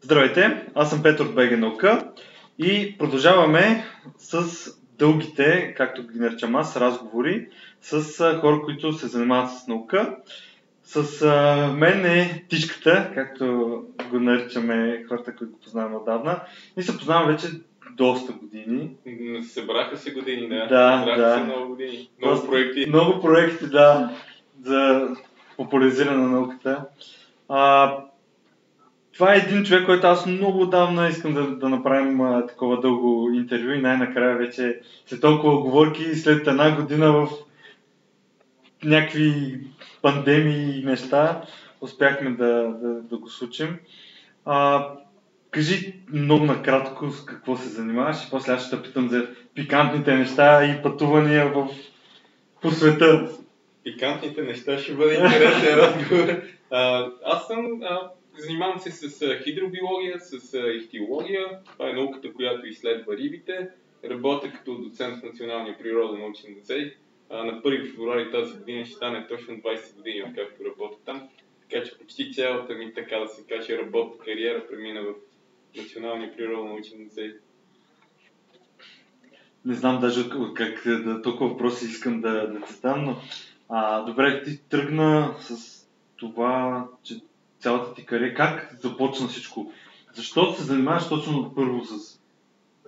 Здравейте, аз съм Петър от БГ Наука и продължаваме с дългите, както ги наричам аз, разговори с хора, които се занимават с наука. С а, мен е Тичката, както го наричаме хората, които го познаваме отдавна. И се познаваме вече доста години. Събраха се години, да. Да, Събраха да. се много години. Много Доста- проекти. Много проекти, да, за популяризиране на науката. А, това е един човек, който аз много отдавна искам да, да направим а, такова дълго интервю и най-накрая вече след толкова оговорки след една година в някакви пандемии и неща успяхме да, да, да го случим. А, кажи много накратко с какво се занимаваш и после аз ще питам за пикантните неща и пътувания в, по света. Пикантните неща ще бъде интересен разговор. А, аз съм, а, занимавам се с хидробиология, с ихтиология. Това е науката, която изследва рибите. Работя като доцент в Националния природен научен музей. На 1 февруари тази година ще стане точно 20 години, откакто работя там. Така че почти цялата ми, така да се каже, работна кариера премина в Националния природен научен музей. Не знам даже от как да, толкова въпроси искам да, да задам, но а, добре, ти тръгна с това, че цялата ти кариера, как започна всичко? Защо се занимаваш точно първо с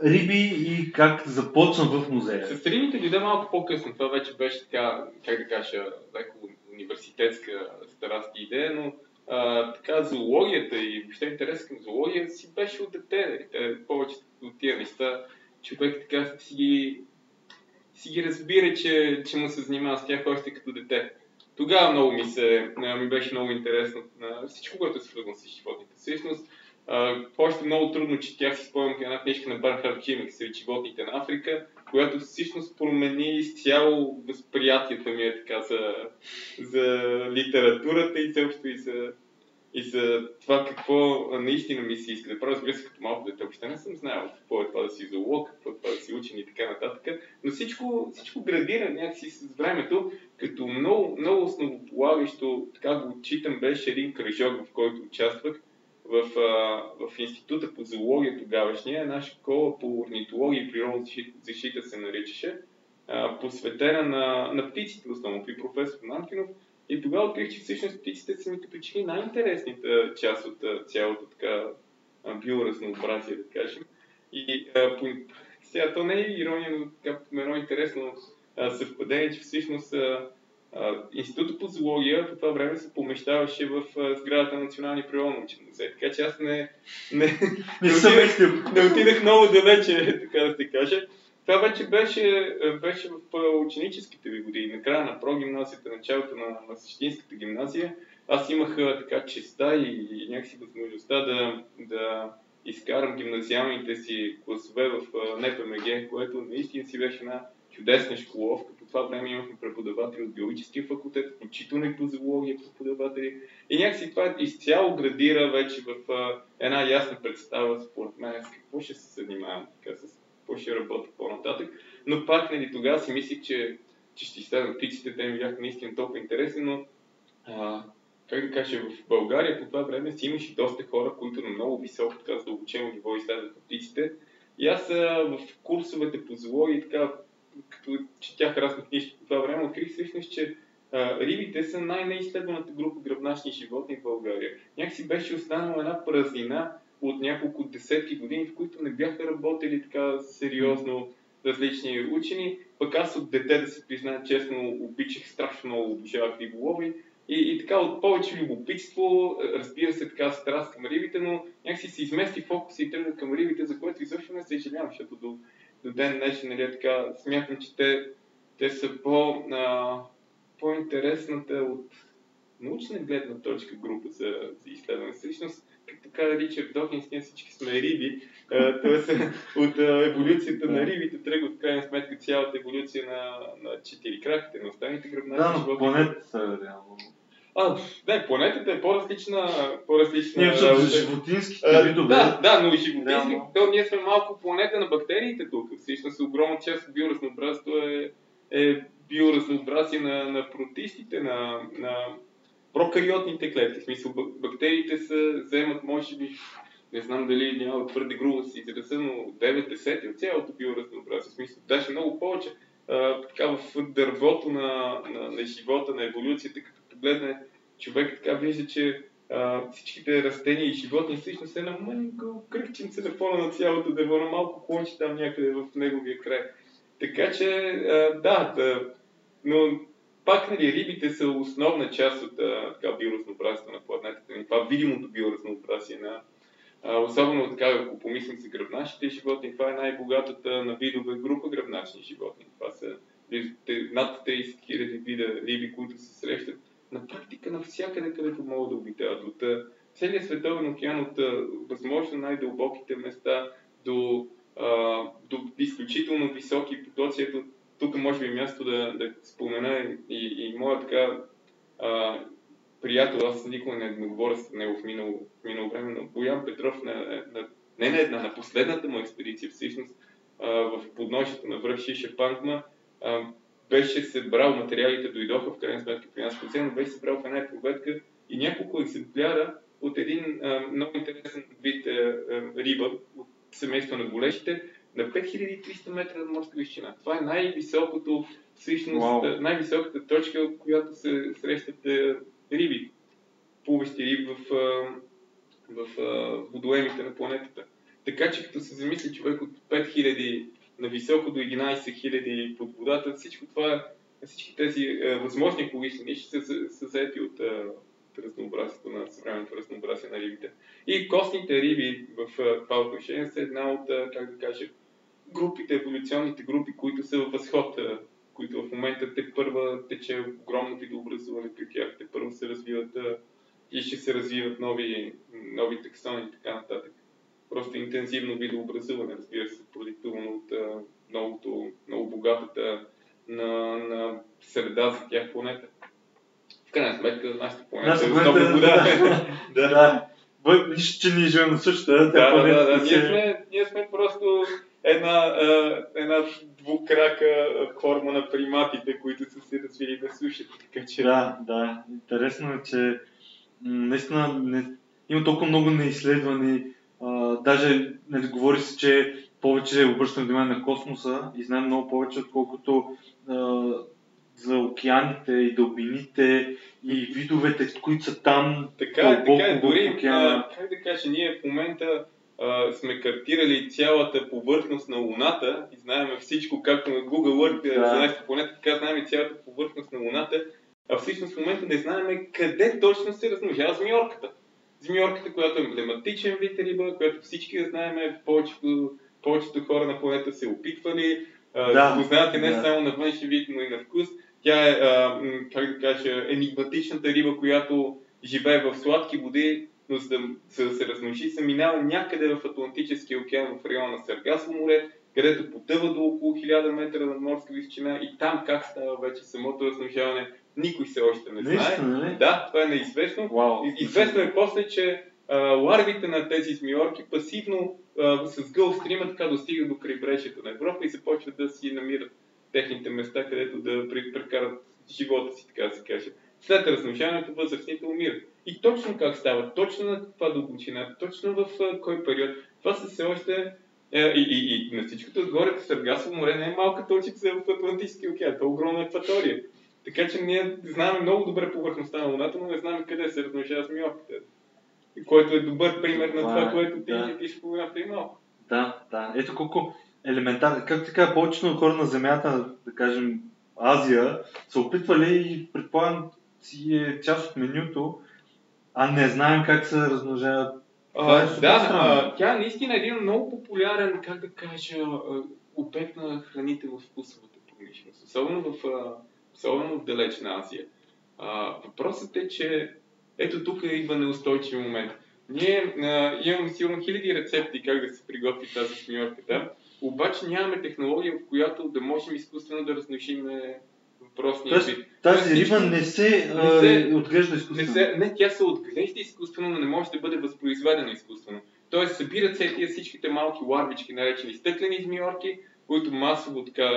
риби и как започна в музея? С рибите дойде малко по-късно. Това вече беше така, как да кажа, леко университетска страст и идея, но а, така зоологията и въобще интерес към зоология си беше от дете. нали. Те, повечето от тия неща човек така си ги, си ги разбира, че, че му се занимава с тях още като дете. Тогава много ми се, ми беше много интересно на всичко, което е свързано с животните. Всъщност, още много трудно четях си спомням една книжка на Бархард Чимик сред животните на Африка, която всъщност промени изцяло възприятията ми е така за, за литературата и също и за, и за това какво наистина ми се иска да правя. Разбира се, като малко дете въобще не съм знаел какво е това да си зоолог, какво е това да си учен и така нататък. Но всичко, всичко градира някакси с времето, като много, много основополагащо, така го отчитам, беше един кръжок, в който участвах в, а, в Института по зоология тогавашния, една школа по орнитология и природна защита- се наричаше, посветена на, на птиците, основно при професор Нанкинов. И тогава открих, че всъщност птиците са ми като че ли най-интересната част от цялото така биоразнообразие, да кажем. И а, по, сега то не е ирония, но така едно интересно а, съвпадение, че всъщност Института по зоология по това време се помещаваше в сградата на Националния природен научен музей. Така че аз не, не, Не отидах, не отидах много далече, така да се каже. Това вече беше, беше в ученическите ви години, на края на прогимназията, началото на, на същинската гимназия. Аз имах така честа и, и някакси възможността да, да изкарам гимназиалните си класове в НПМГ, което наистина си беше една чудесна школовка. По това време имахме преподаватели от биологическия факултет, включително и по зоология преподаватели. И някакси това изцяло градира вече в а, една ясна представа, според мен, с какво ще се занимавам, така, с какво ще работя по-нататък. Но пак, нали, тогава си мислих, че, че ще изследвам птиците, те ми бяха наистина толкова интересни, но а, как да кажа, в България по това време си имаше доста хора, които на много високо, така задълбочено ниво изследваха птиците. И аз а, в курсовете по зоология и така, като четях разни книжки по това време, открих всъщност, че а, рибите са най-неизследваната група гръбначни животни в България. Някакси беше останала една празнина от няколко десетки години, в които не бяха работили така сериозно различни учени. Пък аз от дете, да се призная честно, обичах страшно много, обожавах риболови. И, и така от повече любопитство, разбира се, така страст към рибите, но някакси се измести фокус и тръгна към рибите, за което изобщо не съжалявам, защото до, до ден днешен, нали, е така, смятам, че те, те са по, а, по-интересната от научна гледна точка група за, за изследване. Всъщност, както каза Ричард Докинс, ние всички сме риби, т.е. от еволюцията на рибите тръгва в крайна сметка цялата еволюция на, на четирикраките, на останалите гръбначни Да, но животни. планетата са реално. А, да, планетата е по-различна, по-различна Ние работа. животинските видове. Да, да, но и животински. Реално. То ние сме малко планета на бактериите тук. Всъщност огромна част от биоразнообразието е, е биоразнообразие на, на протистите, на, на прокариотните клетки. В смисъл, бак- бактериите са, вземат, може би, не знам дали няма твърде грубо си израза, но 9-10 от цялото биоразнообразие. В смисъл, даже много повече. А, така в дървото на, на, на живота, на еволюцията, като погледне човек така вижда, че а, всичките растения и животни всъщност е на мънко кръгченце на фона на цялото дърво, на малко клонче там някъде в неговия край. Така че, а, да, да, но пак нали, рибите са основна част от така, биоразнообразието на планетата ни. Това видимото биоразнообразие на а, особено така, ако помислим за гръбначните животни, това е най-богатата на видове група гръбначни животни. Това са над 30 хиляди вида риби, които се срещат на практика навсякъде, където могат да обитават. От целият световен океан, от възможно най-дълбоките места до, а, до изключително високи потоци. Ето, тук може би е място да, да спомена и, и моя така а, приятел, аз никога не, не говоря с него в минало, в минало време, но Боян Петров на, на, не на една, на последната му експедиция всъщност а, в подножието на връх Шиша Пангма, а, беше събрал материалите, дойдоха в крайна сметка при нас но беше събрал в една проветка и няколко екземпляра от един а, много интересен вид а, а, риба от семейство на голещите на 5300 метра морска височина. Това е най-високото, всъщност, wow. най-високата точка, в която се срещат а, риби, плуващи риби в, а, в а, водоемите на планетата. Така че като се замисли човек от 5000 на високо до 11 000 под водата. Всичко това, всички тези е, възможни екологични ниши са, са, са заети от, е, разнообразието на съвременното разнообразие на рибите. И костните риби в е, това отношение са една от, е, как да кажа, групите, еволюционните групи, които са в възход, е, които в момента те първа тече огромно видообразуване при тях, те първо се развиват е, и ще се развиват нови, нови таксони и така нататък просто интензивно видообразуване, разбира се, продиктувано от а, многото, много богатата на, на среда за тях планета. В крайна сметка, нашата планета е много вода. да. да. Нищо, че ние живеем на същата. Да, да, да, да. Ние, сме, ние сме просто една, една двукрака форма на приматите, които са се развили на сушата. Така, че... Да, да. Интересно е, че наистина не, има толкова много неизследвани а, даже нали, говори се, че повече обръщаме внимание на космоса и знаем много повече, отколкото а, за океаните и дълбините и видовете, които са там. Така така е. Дори, а, как да кажа, ние в момента а, сме картирали цялата повърхност на Луната и знаем всичко, както на Google Earth да. за нашата планета, така знаем цялата повърхност на Луната, а всъщност в момента не знаем къде точно се размножава змиорката. Змиорката, която е емблематичен вид риба, която всички да знаем, повечето, повечето хора на планета се опитвали, да, познавате не да. само на външен вид, но и на вкус. Тя е, а, как да кажа, енигматичната риба, която живее в сладки води, но за да, за да се размножи, се минава някъде в Атлантическия океан в района на Саргасово море, където потъва до около 1000 метра над морска височина и там как става вече самото размножаване никой се още не знае. Нищо, нали? Да, това е неизвестно. Wow. Известно е после, че а, ларвите на тези змиорки пасивно а, с гълстрима така достигат до крайбрежието на Европа и започват да си намират техните места, където да прекарат живота си, така да се каже. След размножаването възрастните умират. И точно как става, точно на каква дълбочина, точно в а, кой период. Това са все още е, и, и, и на всичкото отгоре, Съргасово море не е малка точица в Атлантическия океан, това е огромна екватория. Така че ние знаем много добре повърхността на Луната, но не знаем къде се размножава змиорките. Който е добър пример на това, е, което ти, да. ти спомена преди малко. Да, да. Ето колко елементарно. Как така, повечето хора на Земята, да кажем Азия, са опитвали и предполагам си е част от менюто, а не знаем как се размножават. А, е да, а, тя наистина е един много популярен, как да кажа, обект на храните в вкусовата промишленост. Особено в особено в далечна Азия. А, въпросът е, че ето тук идва неустойчив момент. Ние а, имаме сигурно хиляди рецепти как да се приготви тази смиорката, обаче нямаме технология, в която да можем изкуствено да разношим въпросния Тоест, вид. Тази риба не се, не се отглежда изкуствено? Не, се, не, тя се отглежда изкуствено, но не може да бъде възпроизведена изкуствено. Тоест събират се тия всичките малки ларвички, наречени стъклени змиорки, които масово така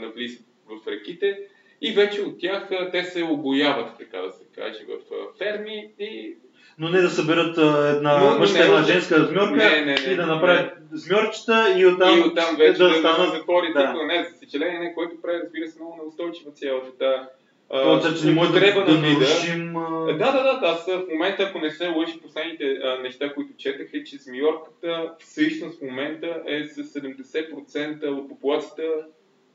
навлизат в реките и вече от тях те се обояват, така да се каже, в ферми и но не да съберат една Но- мъжка, не, една не. женска змьорка Не, не, не, и да направят змьорчета и оттам, и оттам вече да да, да, станат- затвори да. цикъла. Не, за съжаление, не, което прави, разбира се, много неустойчива цялата та Това, че не може да, да вида. нарушим... Да, да, да, да, аз в момента, ако не се лъжи, последните а, неща, които четах е, че змиорката всъщност в момента е с 70% от популацията.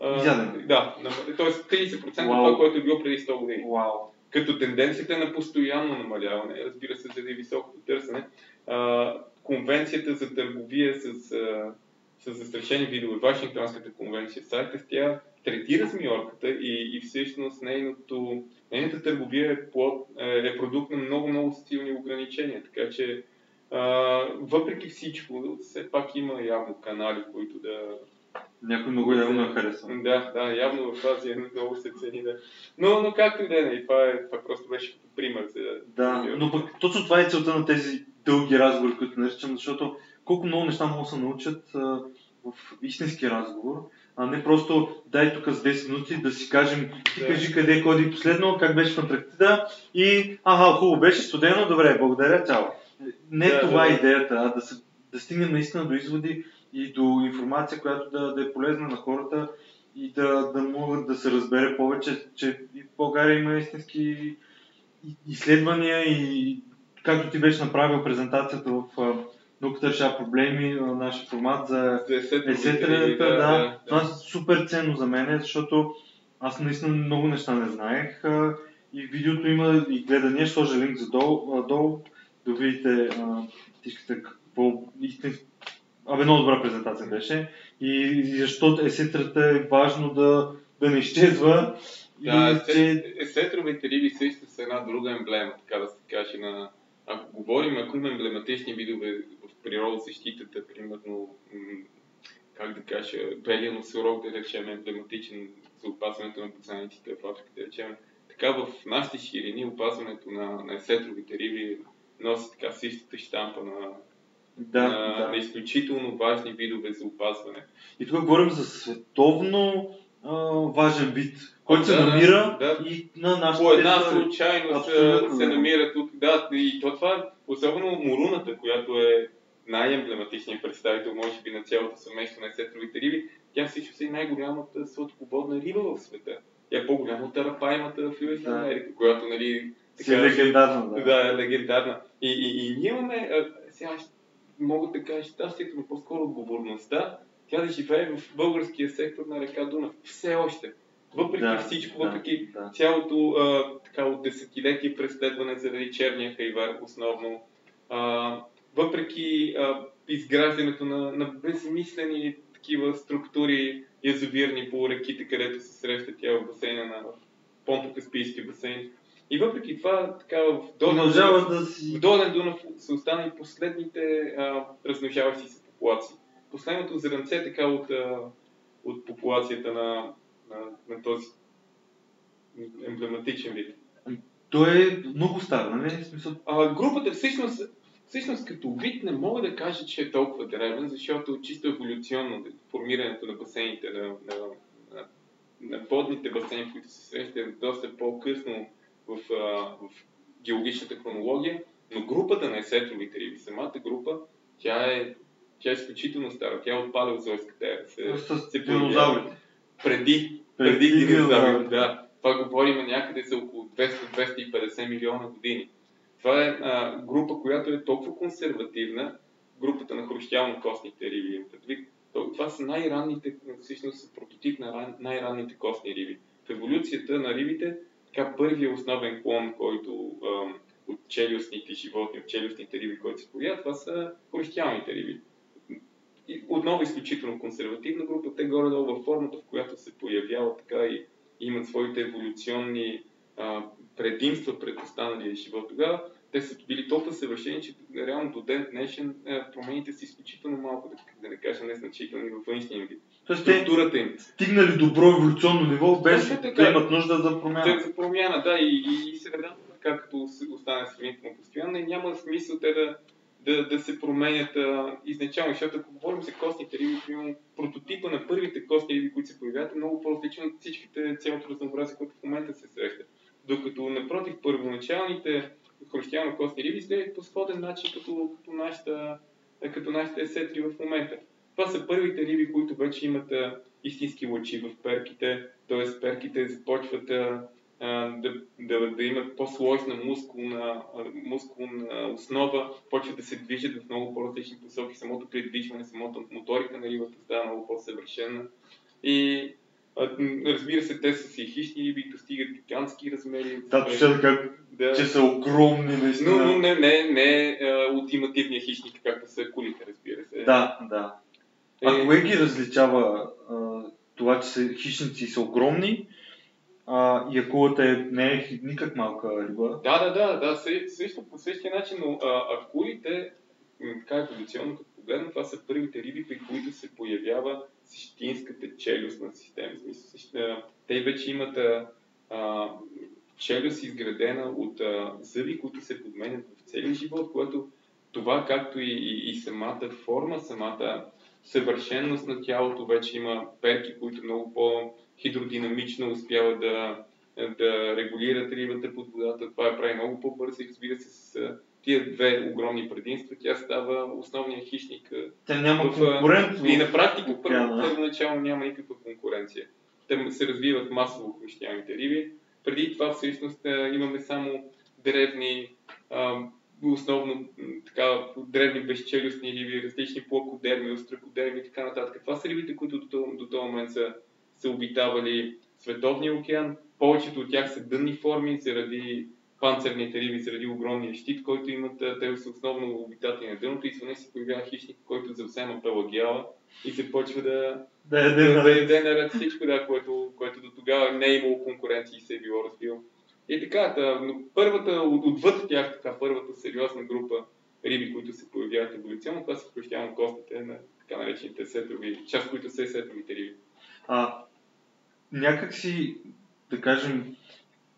А, Изядена. Да, т.е. 30% от това, което е било преди 100 години. Вау. Като тенденцията е на постоянно намаляване, разбира се, заради високото търсене. А, конвенцията за търговия с, а, с застрашени видове, Вашингтонската конвенция, сайтът тя третира змиорката и, и всъщност нейното, нейната търговия е, плод, е, е продукт на много-много силни ограничения. Така че а, въпреки всичко, все пак има явно канали, които да, Някой много явно я харесва. да, да, явно в Азия много се цени. Да. Но, но както и да е, нали, това, е, това просто беше като пример за... Да, за- но пък точно това е целта на тези дълги разговори, които наричам, защото колко много неща могат да се научат а, в истински разговор, а не просто дай тук с 10 минути да си кажем ти Да. кажи къде ходи последно, как беше в Антарктида и аха, хубаво беше, студено, добре, благодаря, чао. Не е Да, това да, е да. идеята, а да, се, да стигнем наистина до изводи и до информация, която да, да е полезна на хората и да, да могат да се разбере повече, че и в България има истински изследвания и както ти беше направил презентацията в науката решава проблеми, нашия формат за есетрията, риби, да, да, това е супер ценно за мен, защото аз наистина много неща не знаех и видеото има и гледания, ще сложа линк за долу, да видите тишката какво истински Абе, много добра презентация беше и, и защо есетрата е важно да, да не изчезва Да, и че есет- есетровите риби също са една друга емблема, така да се каже. На... Ако говорим, ако има емблематични видове в природозащитата, примерно, м, как да кажа, белия носорог, да речем, е емблематичен за опазването на бозаниците в Африка, да речем. Така в нашите ширини опазването на, на есетровите риби носи така същата щампа на, да, на, да. на изключително важни видове за опазване. И тук говорим за световно а, важен вид, който се Да, да, намира да. и на нашата По една случайност се да. намира тук. Да, и то това, особено муруната, която е най-емблематичният представител, може би, на цялото семейство на есетровите риби, тя всъщност е най-голямата сладкободна риба в света. Тя е по-голяма от арапаймата в Южна Да. Америка, която, нали, Си е легендарна, да. да, е легендарна. И, и, и ние имаме, сега мога да кажа щастието, но по-скоро отговорността, тя да живее в българския сектор на река Дунав. Все още. Въпреки Да, всичко, да, въпреки да. цялото а, така от десетилетие преследване заради черния хайвар основно, а, въпреки а, изграждането на, на безмислени такива структури язовирни по реките, където се среща тя в басейна на Понто-Каспийски басейн. И въпреки това, така в Продължава да си... Долен Дунав са останали последните а, размножаващи се популации. Последното зранце така от, а, от популацията на, на, на този емблематичен вид. Той е много стар, нали? Смисъл, А, групата всъщност, всъщност като вид не мога да кажа, че е толкова древен, защото чисто еволюционно формирането на басейните, на, на, на, на водните басейни, в които се среща, е доста по-късно в, а, в геологичната хронология, но групата на есетровите риби, самата група, тя е, тя е изключително стара. Тя е от палеозойската ера. Се, с се динозаврите. преди, Преди преди динозаврите, да. Това говорим някъде за около 200-250 милиона години. Това е а, група, която е толкова консервативна, групата на хрущялно-костните риби. предвид. Това са най-ранните, всъщност прототип на ран, най-ранните костни риби. В еволюцията на рибите, така първият основен клон, който ам, от челюстните животни, от челюстните риби, които се появяват, това са хрущялните риби. И отново изключително консервативна група, те горе-долу във формата, в която се появяват така и имат своите еволюционни а, предимства пред останалия живот. Тогава те са били толкова съвършени, че реално до ден днешен а, промените са изключително малко, да, да не кажа незначителни във външния вид. Тоест Структурата им. стигнали добро еволюционно ниво, без Точно така. да имат нужда за промяна. за промяна, да, и, и, и средата, с- остане сравнително постоянно, и няма смисъл те да, да, да се променят а, изначално, защото ако говорим за костните риби, примерно прототипа на първите костни риби, които се появяват, е много по-различен от всичките, цялото разнообразие, което в момента се среща. Докато, напротив, първоначалните хрущялно-костни риби изглеждат по сходен начин, като, като, нашата, като нашите сетри в момента. Това са първите риби, които вече имат а, истински лъчи в перките, т.е. перките започват а, да, да, да имат по-сложна мускулна, мускулна основа, почват да се движат в много по-различни посоки, самото придвижване, самото моторика на рибата става много по-съвършена. И разбира се, те са си хищни риби, достигат гигантски размери. Да, да кажа, да. че са огромни, наистина. Но, но не, не, не ултимативният хищник, както са кулите, разбира се. Да, да. А е... кое ги различава а, това, че са хищници са огромни а, и акулата е, не е никак малка риба. Да, да, да, да също, по същия начин, но а, акулите, така еволюционно като погледна, това са първите риби, при които се появява същинската челюстна система. Те вече имат а, а, челюст изградена от а, зъби, които се подменят в целия живот, което това, както и, и, и самата форма, самата съвършенност на тялото, вече има перки, които много по- хидродинамично успява да, да регулират рибата под водата. Това я прави много по-бързо и разбира се с тия две огромни предимства, тя става основният хищник. Тя няма конкуренция. И на практика първо, първоначално няма никаква конкуренция. Те се развиват масово хрущяните риби. Преди това всъщност имаме само древни, основно така, древни безчелюстни риби, различни плакодерми, остракодерми и така нататък. Това са рибите, които до, до този момент са са обитавали Световния океан. Повечето от тях са дънни форми заради панцерните риби, заради огромния щит, който имат. Те са основно обитатели на дъното и извън се появява хищник, който завзема пелагиала и се почва да, да, яде, яде наред всичко, да, което, което до тогава не е имало конкуренция и се е било развил. И така, да, първата, отвъд тях, така, първата сериозна група риби, които се появяват еволюционно, това са хрущяно костите на така наречените сетрови, част, които са сетровите риби. А, някак си, да кажем,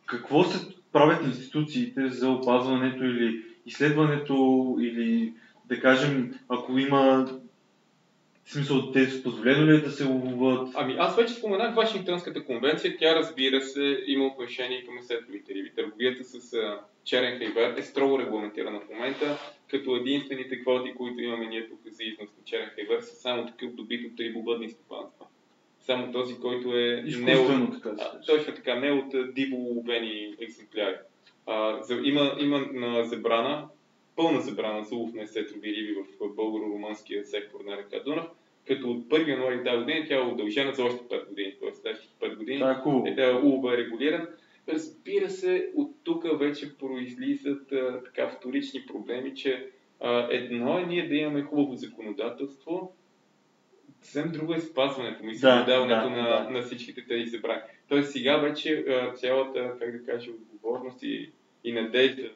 какво се правят институциите за опазването или изследването или да кажем, ако има в смисъл, те са позволено ли е да се ловуват? Ами аз вече споменах Вашингтонската конвенция. Тя разбира се има отношение към есетовите риби. Търговията с черен хайвер е строго регламентирана в момента, като единствените квоти, които имаме ние тук за износ на черен хайвер са само такъв добит от рибовъдни стопанства само този, който е не от, така, а, точно така, не от диво ловени екземпляри. А, за, има, има на забрана, пълна забрана за лов на есетрови риби в българо-румънския сектор на река Дунав, като от 1 януари тази година тя е удължена за още 5 години, т.е. следващите 5 години е, е, улова е регулиран. Разбира се, от тук вече произлизат а, така вторични проблеми, че а, едно е ние да имаме хубаво законодателство, съвсем друго е спазването, мисля, да, даването да, на, да. на всичките тези събрания. Тоест сега вече цялата, как да кажа, отговорност и, и надежда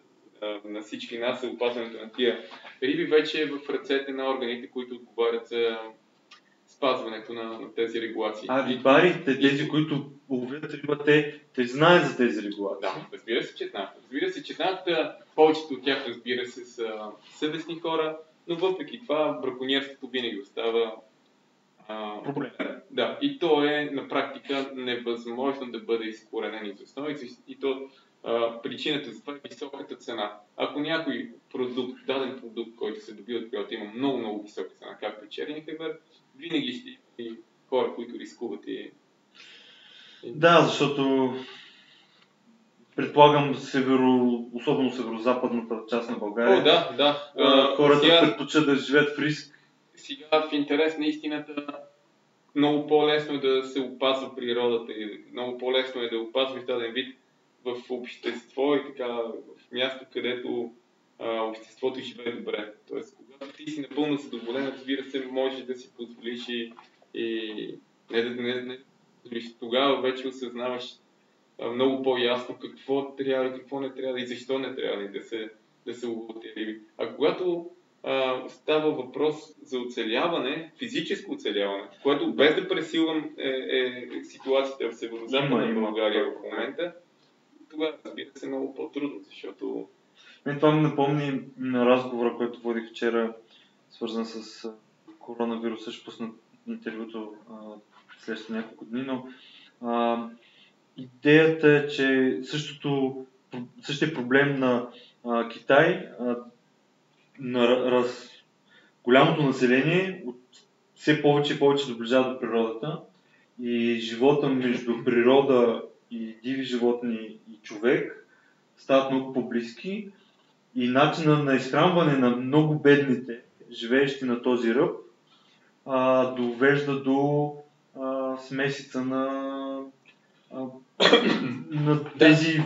на всички нас за опазването на тия риби вече е в ръцете на органите, които отговарят за спазването на, на тези регулации. А рибарите, тези, които ловят риба, те, те знаят за тези регулации? Да, разбира се, че знаят. Разбира се, че знаят. Повечето от тях, разбира се, са съвестни хора, но въпреки това браконьерството винаги остава проблем. Да, и то е на практика невъзможно да бъде изкоренен из основи. И то а, причината за това е високата цена. Ако някой продукт, даден продукт, който се добива от природа, има много, много висока цена, както и черния хебер, винаги ще има и хора, които рискуват и... Да, защото предполагам северо, особено северо-западната част на България. О, да, да. Хората сега... предпочитат да живеят в риск сега в интерес на истината много по-лесно е да се опазва природата и много по-лесно е да опазваш даден вид в общество и така в място, където а, обществото живее добре. Тоест, когато ти си напълно задоволен, разбира се, можеш да си позволиш и, и не да не, не, тогава вече осъзнаваш а, много по-ясно какво трябва и какво не трябва и защо не трябва да се, да се риби. А когато а, става въпрос за оцеляване, физическо оцеляване, което без да пресилвам е, е ситуацията в Северо-Западна България в момента, тогава разбира се много по-трудно, защото... Мен това ми напомни на разговора, който водих вчера, свързан с коронавируса, ще пусна интервюто след няколко дни, но а, идеята е, че същото, същия проблем на а, Китай а, на, раз, голямото население от, все повече и повече доближава до природата. И живота между природа и диви животни и човек стават много по-близки и начина на изхранване на много бедните, живеещи на този ръб, а, довежда до а, смесица на, а, на тези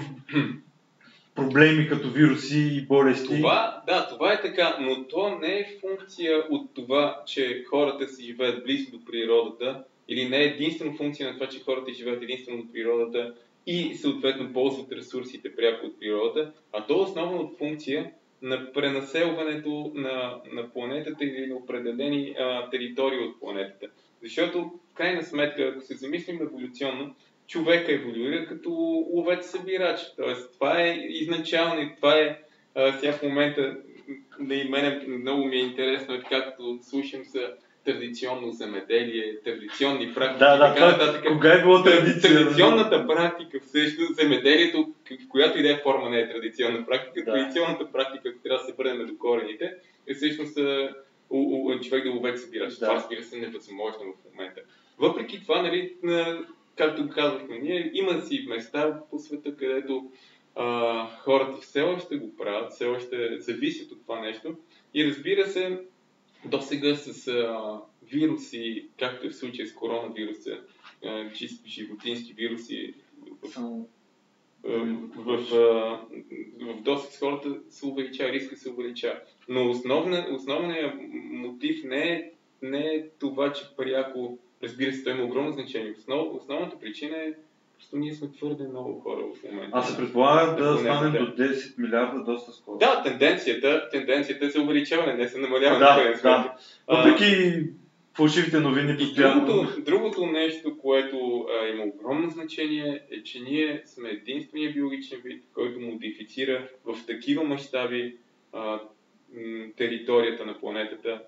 проблеми като вируси и болести. Това, да, това е така, но то не е функция от това, че хората си живеят близо до природата, или не е единствено функция на това, че хората живеят единствено до природата и съответно ползват ресурсите пряко от природата, а то е основно от функция на пренаселването на, на планетата или на определени а, територии от планетата. Защото, в крайна сметка, ако се замислим еволюционно, човека еволюира като ловец-събирач. Тоест, това е изначално и това е а, сега в момента на и мене много ми е интересно, както слушам за традиционно земеделие, традиционни практики. Да, да, така, нататък. Кога е било традиция? Традиционната практика, всъщност земеделието, в която и да е форма не е традиционна практика, да. традиционната практика, ако трябва да се върнем до корените, е всъщност у, у, човек да ловец събира. Да. Това разбира се невъзможно в момента. Въпреки това, нали, както казахме ние, има си места по света, където а, хората все още го правят, все още зависят от това нещо. И разбира се, до сега с а, вируси, както е в случая с коронавируса, а, чисто животински вируси, в, в, в, в досег с хората се увеличава, риска се увеличава. Но основна, основният мотив не е, не е това, че пряко, разбира се, той има огромно значение. Основ, основната причина е Просто ние сме твърде много хора в момента. А се предполага да станем до 10 милиарда доста скоро. Да, тенденцията, тенденцията е за увеличаване, не се намалява. Да, да. Въпреки фалшивите новини постоянно. Другото, другото нещо, което а, има огромно значение е, че ние сме единствения биологичен вид, който модифицира в такива мащаби територията на планетата,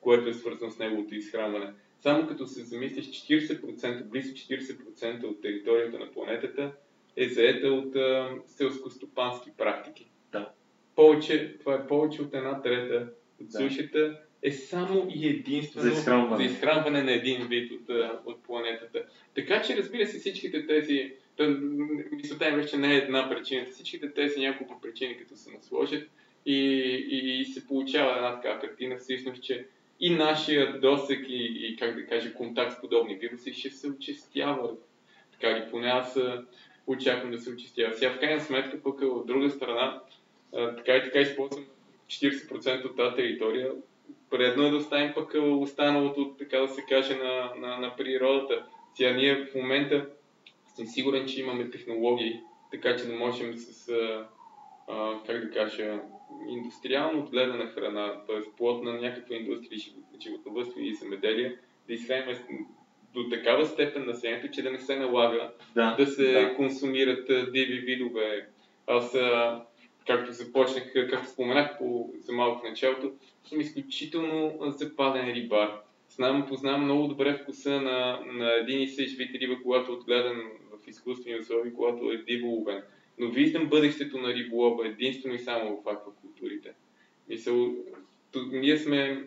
което е свързано с неговото изхранване. Само като се замислиш, 40%, близо 40% от територията на планетата е заета от а, селско-стопански практики. Да. Повече, това е повече от една трета от да. сушата е само и единствено за изхранване, за изхранване на един вид от, от планетата. Така че, разбира се, всичките тези, мисълта е вече не е една причина, всичките тези няколко причини, като се насложат и, и, и се получава една така картина, всъщност, че и нашия досек и, и как да кажа, контакт с подобни вируси ще се очистява. Така ли, поне аз очаквам да се очистява. Сега в крайна сметка, пък от друга страна, така и така използвам 40% от тази територия. Предно е да оставим пък останалото, така да се каже, на, на, на природата. Сега ние в момента съм сигурен, че имаме технологии, така че да можем с, а, как да кажа, индустриално отгледана храна, т.е. плод на някаква индустрия, животновътство и земеделие, да изхраним до такава степен населението, че да не се налага да, да се да. консумират диви видове. Аз, както започнах, както споменах по, за малко в началото, съм изключително западен рибар. Знам, познавам много добре вкуса на, на един и същ вид риба, когато отгледан в изкуствени условия, когато е диво ловен но виждам бъдещето на риболова единствено и само в аквакултурите. Мисъл, ние сме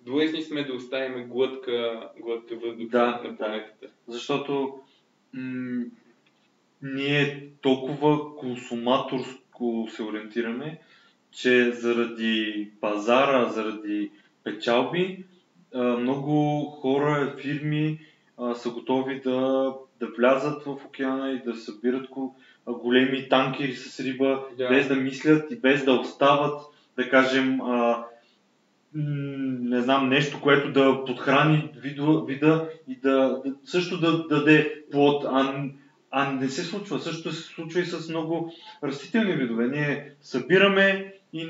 длъжни сме да оставим глътка, глътка въздух да, на планетата. Да. Защото м- ние толкова консуматорско се ориентираме, че заради пазара, заради печалби, много хора, фирми са готови да, да влязат в океана и да събират големи танкери с риба, да. без да мислят и без да остават, да кажем, а, не знам, нещо, което да подхрани вида, вида и да, да също да, да даде плод, а, а не се случва. Също се случва и с много растителни видове. Ние събираме и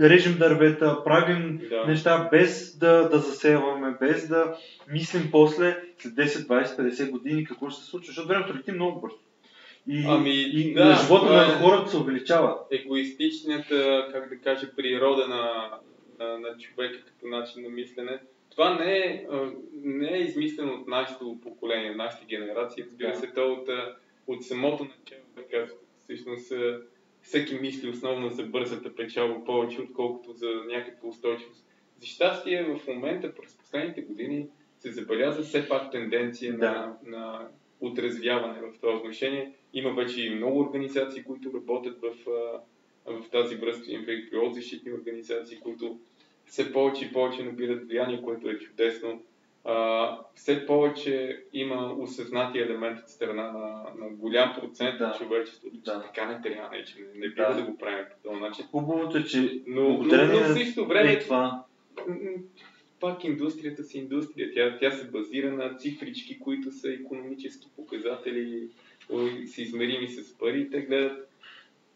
режем дървета, правим да. неща без да, да засеваме, без да мислим после след 10, 20, 50 години какво ще се случи, защото времето лети много бързо. И, ами, и да, живота на е хората се увеличава. Егоистичната, как да кажа, природа на, на, на човека като начин на мислене. Това не е, не е измислено от нашето поколение, нашите генерации. Разбира се, то от, от самото начало, така, всъщност всеки мисли основно за бързата печалба повече, отколкото за някаква устойчивост. За щастие в момента, през последните години, се забелязва все пак тенденция Да. на, на отразвяване в това отношение. Има вече и много организации, които работят в, в тази връзка. Има и природозащитни организации, които все повече и повече набират влияние, което е чудесно. Все повече има осъзнати елемент от страна на, на голям процент Да. от човечеството, че Да. така не трябва, не, че не, не бива Да. да. го правим по този начин. Хубавото е, че Но, но, но в на същото време е това, пак индустрията си индустрия. Тя, тя се базира на цифрички, които са економически показатели, са измерими с пари. Те гледат,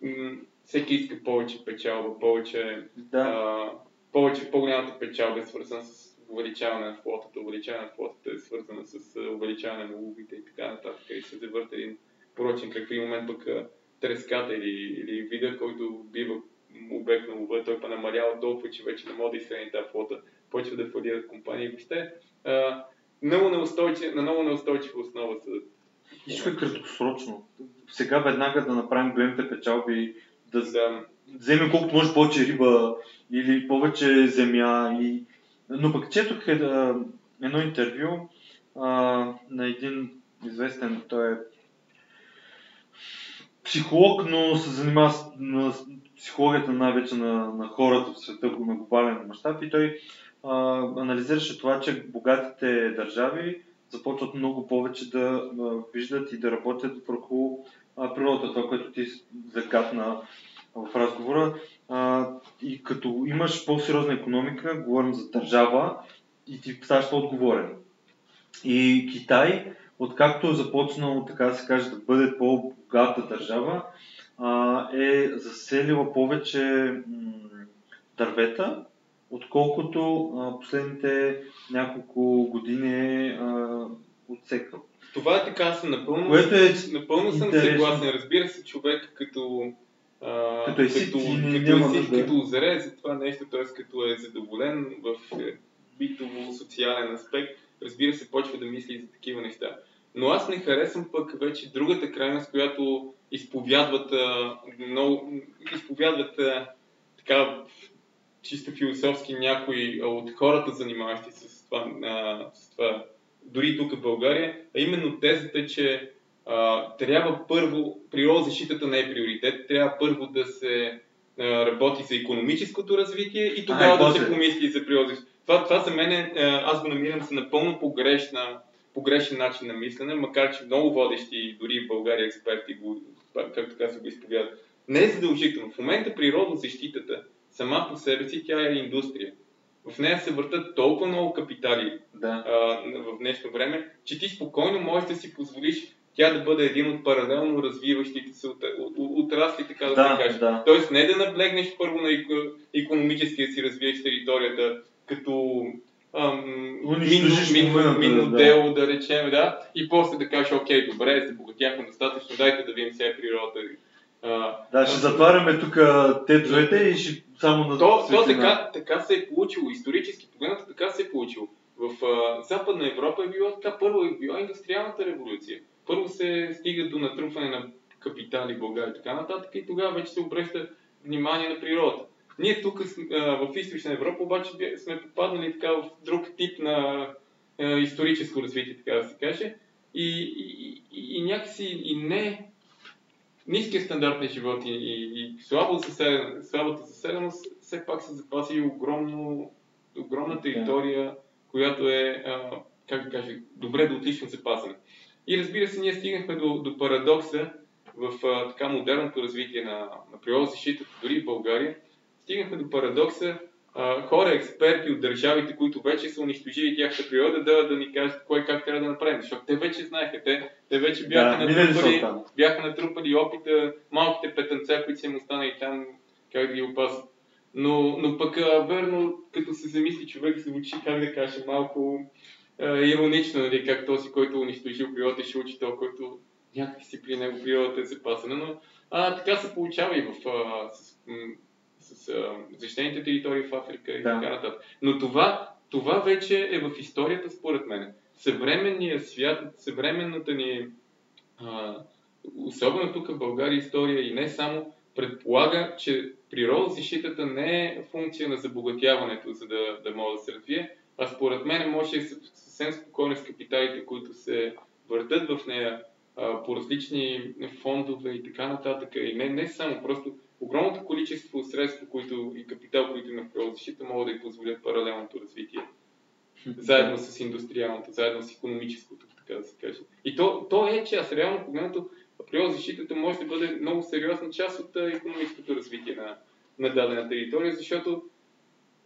м, всеки иска повече печалба, повече, да, а, повече, по-голямата печалба е свързана с увеличаване на флотата. Увеличаване на флотата е свързана с увеличаване на уловите и така нататък. И се завърта един порочен кръг. В момент пък треската или, или вида, който бива обект на лова, той па намалява толкова, че вече не може да изхрани тази флота, почва да фалират компании. Въобще, а, много на много неустойчива основа са. Всичко е краткосрочно. Сега веднага да направим големите печалби, да Да, вземем колкото може повече риба или повече земя. И... Но пък четох е, едно интервю а, на един известен, той е психолог, но се занимава с, на, психологията най-вече на, на хората в света на глобален мащаб и той а, анализираше това, че богатите държави започват много повече да виждат и да работят върху природата, това, което ти загадна в разговора. И като имаш по-сериозна економика, говорим за държава, и ти ставаш по-отговорен. И Китай, откакто е започнал, така да се каже, да бъде по-богата държава, е заселила повече дървета, отколкото а, последните няколко години е отсекал. това е така, съм напълно, Което е напълно съм интересно. съгласен. Разбира се, човек като а, Като е сит като, не- като, няма е сит, нужда. като озре за това нещо, т.е. като е задоволен в е, битово-социален аспект, разбира се, почва да мисли за такива неща. Но аз не харесвам пък вече другата крайност, която изповядват, много, изповядват така чисто философски някои а, от хората, занимаващи се с това, а, с това дори тук в България, а именно тезата, че а, трябва първо, природозащитата не е приоритет, трябва първо да се а, работи за економическото развитие и тогава Ай, да се помисли за природозащита. Това, това за мен е, а, аз го намирам за напълно погрешна, погрешен начин на мислене, макар че много водещи, дори в България експерти, го, както така се го изповядат. Не е задължително. В момента природозащитата сама по себе си тя е индустрия. В нея се въртат толкова много капитали Да. а, в днешно време, че ти спокойно можеш да си позволиш тя да бъде един от паралелно развиващите се от, от, от, отрасли, така да, Да, се каже. да. Тоест не да наблегнеш първо на еко- економически да си развиеш територията, като ам, минно, минно, да. дело, да речем, да, и после да кажеш, окей, добре, забогатяхме достатъчно, дайте да видим сега природата. А, Да, ще затваряме тук тецовете и ще само на то, то така, така се е получило, исторически погледнато така се е получило. В а, Западна Европа е било така, първо е била индустриалната революция. Първо се стига до натрупване на капитали в България и така нататък и тогава вече се обръща внимание на природата. Ние тук в Източна Европа обаче сме попаднали така в друг тип на историческо развитие, така да се каже. И, и, и, и някакси и не ниският стандарт на живот и, и, и слабо заселен, слабата заселеност все пак се запази огромно, огромна територия, която е, а, как да кажа, добре до отлично запазена. И разбира се, ние стигнахме до, до парадокса в а, така модерното развитие на, на природозащитата, дори в България, стигнахме до парадокса а, хора, експерти от държавите, които вече са унищожили тяхната природа, да, да ни кажат кой как трябва да направим. Защото те вече знаеха, те, те вече бяха Да, натрупали, бяха натрупали опита, малките петънца, които са им останали там, как да ги опазват. Но, но пък, а, верно, като се замисли човек, звучи, как да кажа, малко а, иронично, нали, как този, който е унищожил природата, ще учи то, който някак си при него природата е запасена. Но а, така се получава и в, а, с, с а, защитените територии в Африка и Да. така нататък. Но това, това вече е в историята, според мен. Съвременният свят, съвременната ни, а, особено тук в България история и не само, предполага, че природозащитата не е функция на забогатяването, за да, да може да се развие, а според мен може съвсем спокойно с капиталите, които се въртат в нея а, по различни фондове и така нататък. И не, не само, просто огромното количество средства които, и капитал, които има в природозащита, могат да й позволят паралелното развитие. Заедно с индустриалното, заедно с економическото, така да се каже. И то, то е част, реално погледнато, природозащитата може да бъде много сериозна част от економическото развитие на, на дадена територия, защото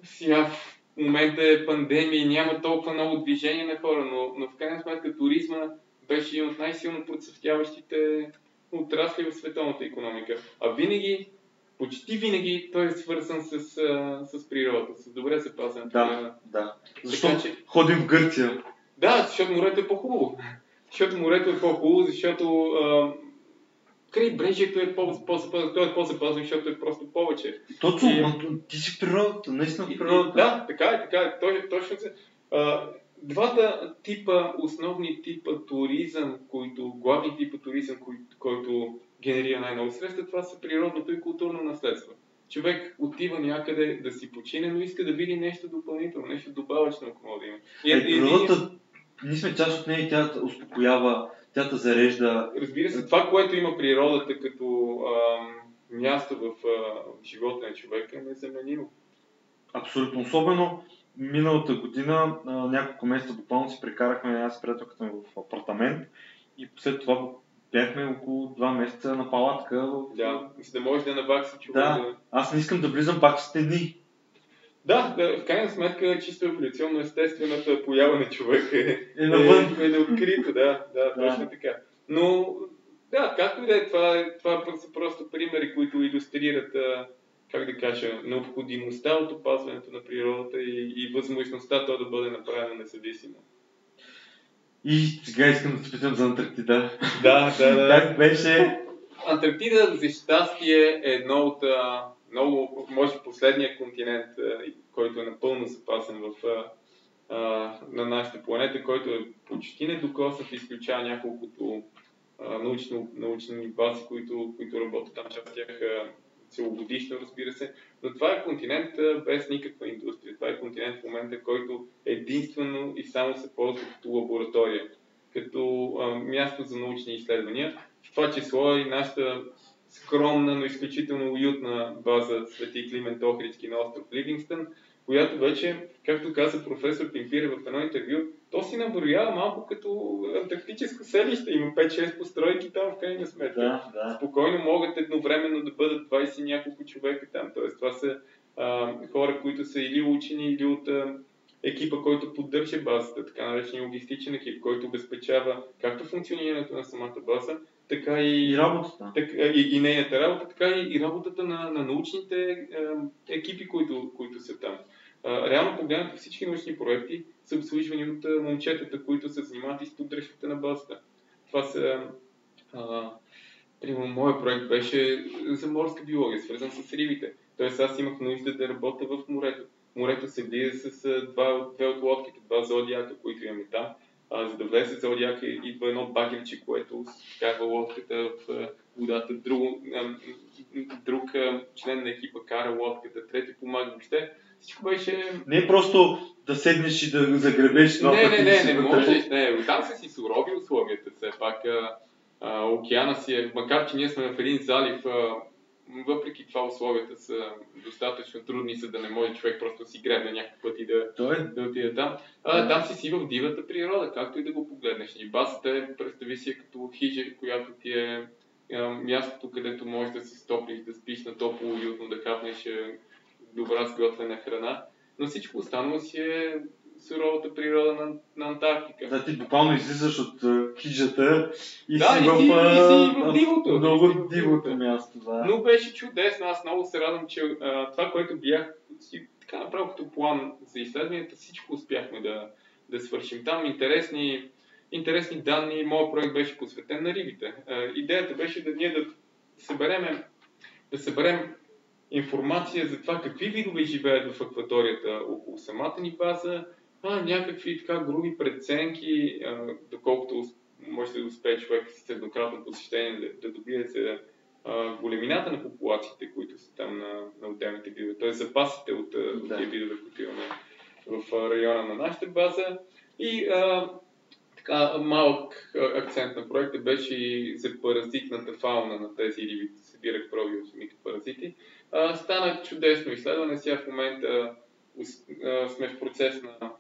сега в момента е пандемия и няма толкова много движение на хора, но, но в крайна сметка туризма беше един от най-силно процъфтяващите отрасли в световната економика. А винаги, почти винаги, той е свързан с, с природата, с добре запазен. Да, да. Защото че... ходим в Гърция. Да, защото морето е по-хубаво. Защото морето е по-хубаво, защото а, крайбрежието е по-запазено, той е по-запазен, защото е просто повече. Точно, и, ти си природата, наистина в природата. И, да, така е, така е. Точно, точно а, двата типа, основни типа туризъм, които, главни типа туризъм, който, който генерира най-много средства, това са природното и културно наследство. Човек отива някъде да си почине, но иска да види нещо допълнително, нещо добавъчно, ако може да има. И, е, природата, ние сме част от нея и тя успокоява, тя те зарежда. Разбира се, това, което има природата като а, място в, а, живота на човека е незаменимо. Абсолютно. Особено миналата година, а, няколко месеца буквално си прекарахме аз с приятелката ми в апартамент и след това бяхме около два месеца на палатка. Да, за да можеш да навакси човек. Да, аз не искам да влизам пак в стени. Да, в крайна сметка чисто еволюционно естествената поява на човека е, е, навън. е, е открито, да, да, да, точно така. Но, да, както и да е, това, това са просто примери, които иллюстрират, как да кажа, необходимостта от опазването на природата и, и възможността то да бъде направено независимо. И сега искам да се питам за Антарктида. Да, да, да. как беше? Антарктида, за щастие, е едно от много, може последния континент, който е напълно запасен в, а, на нашата планета, който е почти недокоснат, изключава няколкото а, научно, научни бази, които, които работят там, част от тях целогодишно, разбира се. Но това е континент без никаква индустрия. Това е континент в момента, който единствено и само се ползва като лаборатория, като а, място за научни изследвания. В това число и нашата скромна, но изключително уютна база Свети Климент Охридски на остров Ливингстън, която вече, както каза професор Пимпире в едно интервю, то си наброява малко като антарктическо селище. Има 5-6 постройки там в крайна сметка. Да, да. Спокойно могат едновременно да бъдат 20 няколко човека там. Тоест това са а, хора, които са или учени, или от а, екипа, който поддържа базата, така наречен логистичен екип, който обезпечава както функционирането на самата база, така и, и работата. Так, и, и нейната работа, така и, и работата на, на научните е, екипи, които, които са там. А, реално погледнато всички научни проекти са обслужвани от а, момчетата, които се занимават и с поддръжката на базата. Това са... А, примерно, моят проект беше за морска биология, свързан с рибите. Тоест аз имах нужда да работя в морето. Морето се влиза с два, две от лодките, два зодиака, които имаме там а, за да влезе зодиака, идва едно багерче, което вкарва лодката в водата, друг, друг член на екипа кара лодката, трети помага въобще. Всичко беше... Не просто да седнеш и да загребеш това. Не, не, не, не, не можеш, не. Там са си сурови условията, все пак. А, а, океана си е, макар че ние сме в един залив, а, въпреки това условията са достатъчно трудни, за да не може човек просто да си гребне някакъв път и да, Той... да отиде там. А, там си си в дивата природа, както и да го погледнеш. И базата е, представи си, е като хижа, която ти е мястото, където можеш да се стоплиш, да спиш на топло, уютно, да хапнеш добра сготвена храна. Но всичко останало си е суровата природа на, на Антарктика. Да, ти буквално излизаш от uh, хижата и да, си и в, си, и си в дивото. Много дивото място, да. Но беше чудесно. Аз много се радвам, че а, това, което бях си, така направо като план за изследванията, всичко успяхме да, да свършим там. Интересни, интересни данни. Моят проект беше посветен на рибите. А, идеята беше да ние да съберем, да съберем информация за това какви видове живеят в акваторията около самата ни база, а, някакви така груби преценки, а, доколкото може да успее човек с еднократно посещение да, да добие а, големината на популациите, които са там на, на отделните видове, т.е. запасите от, да. от тези видове, които имаме в района на нашата база. И а, така, малък акцент на проекта беше и за паразитната фауна на тези риби. Събирах проби от самите паразити. А, стана чудесно изследване. Сега в момента сме в процес на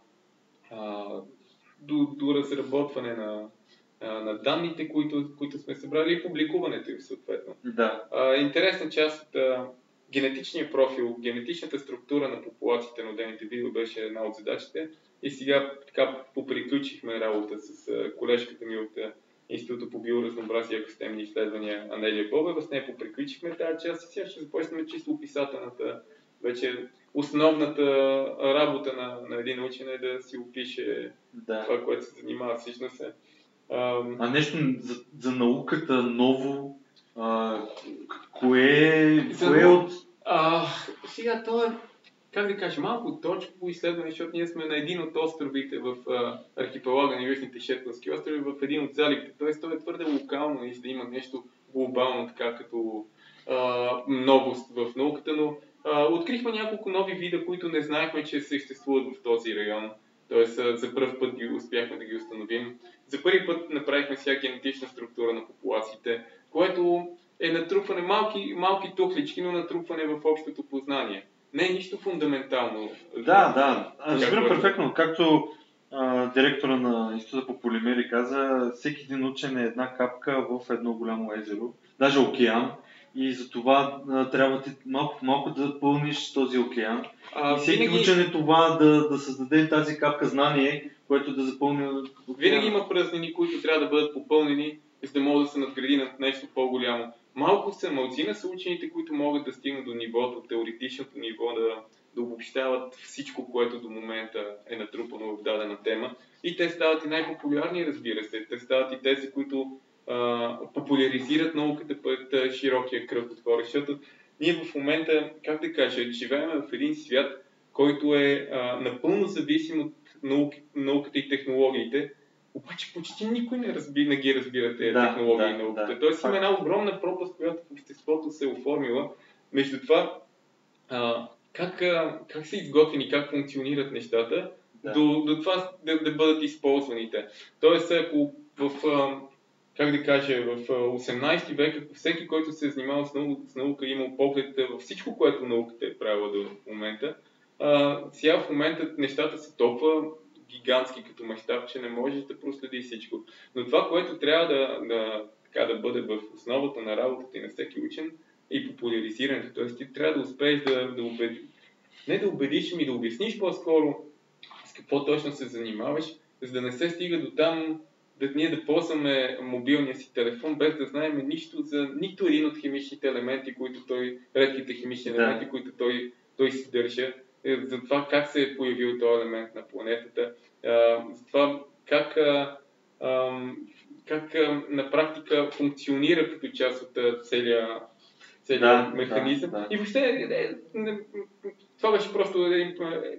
а, до, до разработване на, а, на данните, които, които сме събрали и публикуването им съответно. Да. А, интересна част от а, генетичния профил, генетичната структура на популациите на отделните видове беше една от задачите. И сега така поприключихме работа с колежката ми от Института по биоразнообразие и екосистемни изследвания Анелия Бобева. С нея поприключихме тази част и сега ще започнем чисто описателната вече основната работа на, на един учен е да си опише да. това, което се занимава всъщност е. А, а нещо за, за науката ново, а, кое, за, кое от... А, сега, то е как да кажа, малко точково изследване, защото ние сме на един от островите в а, архипелага на Южните Шетландски острови, в един от заливите. Тоест, той е твърде локално и да има нещо глобално, така като а, новост в науката, но открихме няколко нови вида, които не знаехме, че съществуват в този район. Тоест, за първ път ги успяхме да ги установим. За първи път направихме сега генетична структура на популациите, което е натрупване малки, малки тухлички, но натрупване в общото познание не е нищо фундаментално. Да, да. Разбирам перфектно. Както а, директора на Института по полимери каза, всеки един учен е една капка в едно голямо езеро, даже океан. И за това а, трябва ти малко малко да пълниш този океан. А, и всеки винаги... учен е това да, да създаде тази капка знание, което да запълни. Винаги има празнини, които трябва да бъдат попълнени, за да могат да се надгради над нещо по-голямо. Малко са, малцина са учените, които могат да стигнат до нивото, теоретичното ниво, да, да обобщават всичко, което до момента е натрупано в дадена тема. И те стават и най-популярни, разбира се. Те стават и тези, които а, популяризират науката пред широкия кръг от хора. Защото ние в момента, как да кажа, живеем в един свят, който е а, напълно зависим от наук, науката и технологиите, обаче почти никой не, разби, не ги разбира тези да, технологии да, и науката. Да, Тоест има една огромна пропаст, която в обществото се е оформила между това а, как, а, как са изготвени, как функционират нещата, да. до, до това да, да бъдат използваните. Тоест, ако в, а, как да кажа, в 18 век, всеки, който се е занимавал с наука, с наука имал поглед във всичко, което науката е правила до момента, а, сега в момента нещата са толкова гигантски като мащаб, че не можеш да проследи всичко. Но това, което трябва да, да, така, да бъде в основата на работата и на всеки учен, и популяризирането. Т.е. ти трябва да успееш да, да убедиш, не да убедиш, ми да обясниш по-скоро с какво точно се занимаваш, за да не се стига до там да ние да ползваме мобилния си телефон, без да знаем нищо за нито един от химичните елементи, които той, редките химични елементи, да. които той, той съдържа е, за това как се е появил този елемент на планетата, за това как, как на практика функционира като част от целия, целия да, механизъм. Да, да. И въобще е, това беше просто един,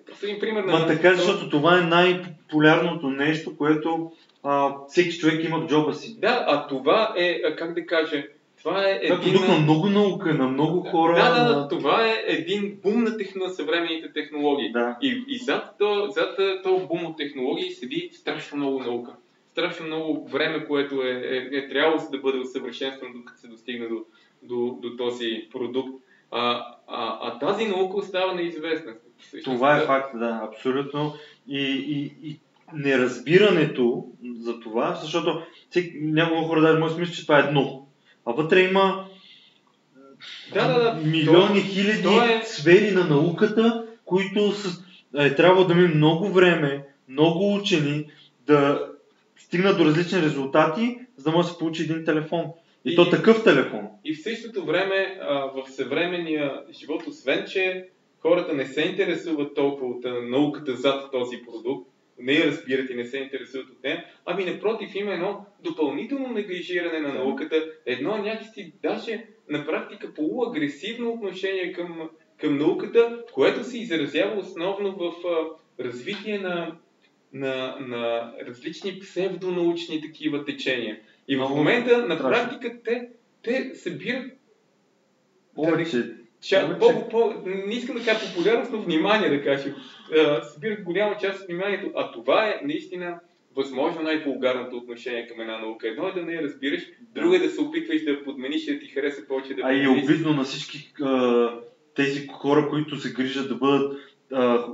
просто един пример на... Ма така, защото това е най-популярното нещо, което а, всеки човек има в джоба си. Да, а това е, как да кажа, това е, това е един... продукт на много наука, на много хора. Да, да, да, това е един бум на, тех... на съвременните технологии. Да. И, и зад този то бум от технологии седи страшно много наука. Страшно много време, което е, е, е трябвало да бъде усъвършенствано, докато се достигне до, до, до този продукт. А, а, а тази наука остава неизвестна. Това е факт, да, абсолютно. И, и, и неразбирането за това, защото няколко хора даже може да мислят, че това е едно а вътре има да, да, да. милиони, то, хиляди то е... сфери на науката, които с, е, трябва да ми много време, много учени да стигнат до различни резултати, за да може да се получи един телефон. И, и то такъв телефон. И в същото време, а, в съвременния живот, освен че хората не се интересуват толкова от науката зад този продукт, не я разбират и не се интересуват от нея, ами напротив има едно допълнително неглижиране на науката, едно някакси даже на практика полуагресивно отношение към, към науката, което се изразява основно в а, развитие на, на, на различни псевдонаучни такива течения. И в момента на практика те, те събират Повече. Ча, по, по, не искам да кажа популярност, но внимание да кажа. Събират голяма част от вниманието. А това е наистина възможно най-вулгарното отношение към една наука. Едно е да не я разбираш, друго е да се опитваш да подмениш и да ти хареса повече да А и е обидно на всички а, тези хора, които се грижат да бъдат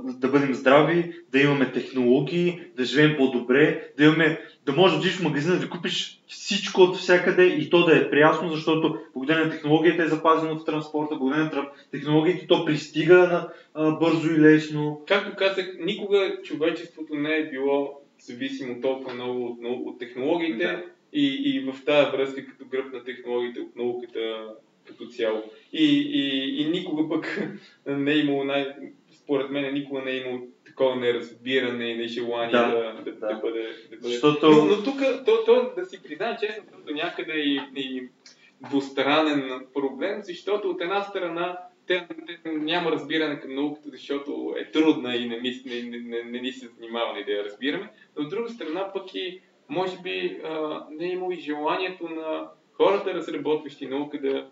да бъдем здрави, да имаме технологии, да живеем по-добре, да имаме, да можеш да отидеш в магазина да купиш всичко от всякъде и то да е приясно, защото благодарение на технологията е запазено в транспорта, благодарение на технологията то пристига на, а, бързо и лесно. Както казах, никога човечеството не е било зависимо толкова много от, от технологиите да. и, и в тази връзка като гръб на технологиите от науката като цяло. И, и, и никога пък не е имало най според мен никога не е имал такова неразбиране и нежелание да, да, да, да. да бъде. Да бъде. Защото... Но, но тук, то, то, да си призная честно, до някъде и, и двустранен проблем, защото от една страна те, те няма разбиране към науката, защото е трудна и не, не, не, не, не ни се занимава да я разбираме. Но от друга страна пък и може би а, не е имало и желанието на хората, разработващи наука, да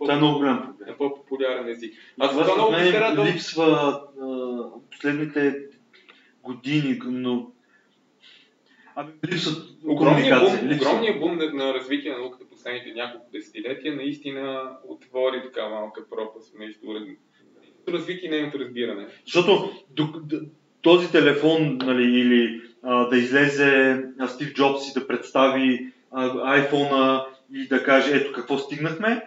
това е много голям проблем. На по-популярен език. Аз това много ми се Липсва а, последните години, но Ами, липсват огромния бум, огромния бум на, на развитие на науката последните няколко десетилетия наистина отвори така малка пропаст между развитие и нейното разбиране. Защото този телефон нали, или а, да излезе Стив Джобс и да представи iPhone и да каже ето какво стигнахме,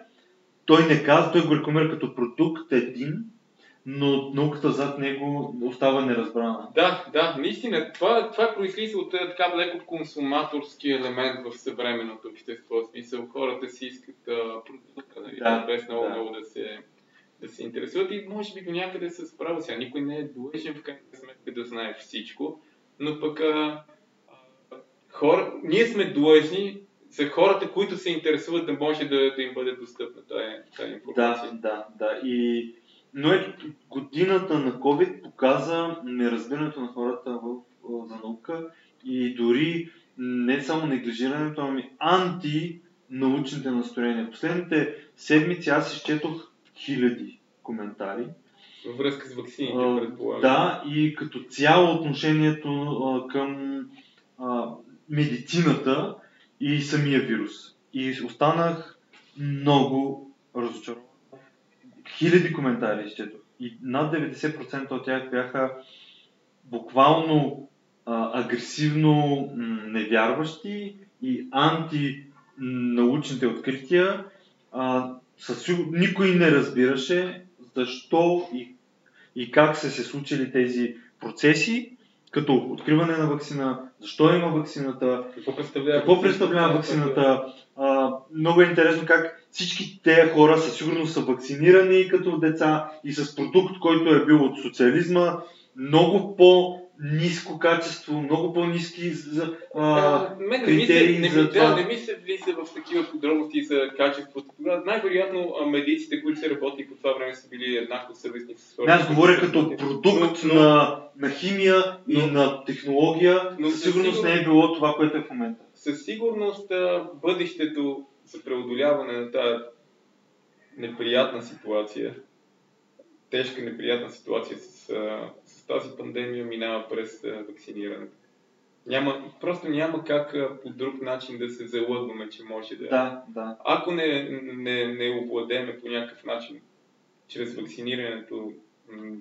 той не казва, той го рекламира като продукт един, но науката зад него остава неразбрана. Да, да, наистина. Това, това произлиза от е, така леко консуматорски елемент в съвременното общество. В смисъл, хората си искат продукта, нали, да, без много, да. много да се, да се интересуват и може би до някъде се справя. Сега никой не е длъжен в крайна сметка да знае всичко, но пък а, а, хора, ние сме длъжни за хората, които се интересуват, да може да, да им бъде достъпна тази, информация. Да, да, да. И... Но ето, годината на COVID показа неразбирането на хората в, за наука и дори не само неглижирането, ами антинаучните настроения. Последните седмици аз изчетох хиляди коментари. Във връзка с вакцините, предполагам. Да, и като цяло отношението а, към а, медицината и самия вирус. И останах много разочарован. Хиляди коментари изчетох. И над 90% от тях бяха буквално а, агресивно невярващи и антинаучните открития. А, със никой не разбираше защо и, и как са се случили тези процеси като откриване на вакцина, защо има вакцината, какво представлява, какво представлява вакцината. А, много е интересно как всички тези хора със сигурност са вакцинирани като деца и с продукт, който е бил от социализма, много по ниско качество, много по-низки за, а, мен критерии не ми, за това. Да, не ми се влиза в такива подробности за качеството. Най-вероятно медиците, които са работили по това време, са били еднакво съвестни с хората. Аз говоря като продукт но, на, на химия но, и на технология. Но със сигурност не е било това, което е в момента. Със сигурност бъдещето за преодоляване на тази неприятна ситуация тежка, неприятна ситуация с, с тази пандемия минава през вакцинирането. Няма, просто няма как по друг начин да се залъгваме, че може да. Да, да. Ако не, не, не овладеме по някакъв начин чрез вакцинирането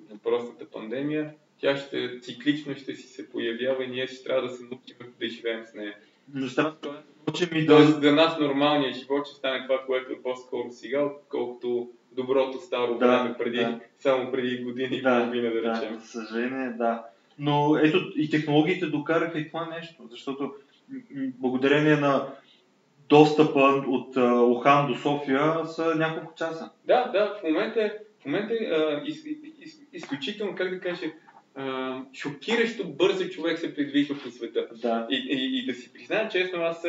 на простата пандемия, тя ще циклично ще си се появява и ние ще трябва да се научим да живеем с нея. Но ще научим и да... Тоест, за нас нормалният живот ще стане това, което е по-скоро сега, колкото доброто старо да, време преди, да. само преди години и да, половина, да, да речем. Да, съжаление, да. Но ето и технологиите докараха и това нещо, защото благодарение на достъпа от Охан до София са няколко часа. Да, да, в момента, в момента а, из, из, изключително, как да кажа, а, шокиращо бързо човек се придвижва по света. Да. И, и, и да си призная честно, аз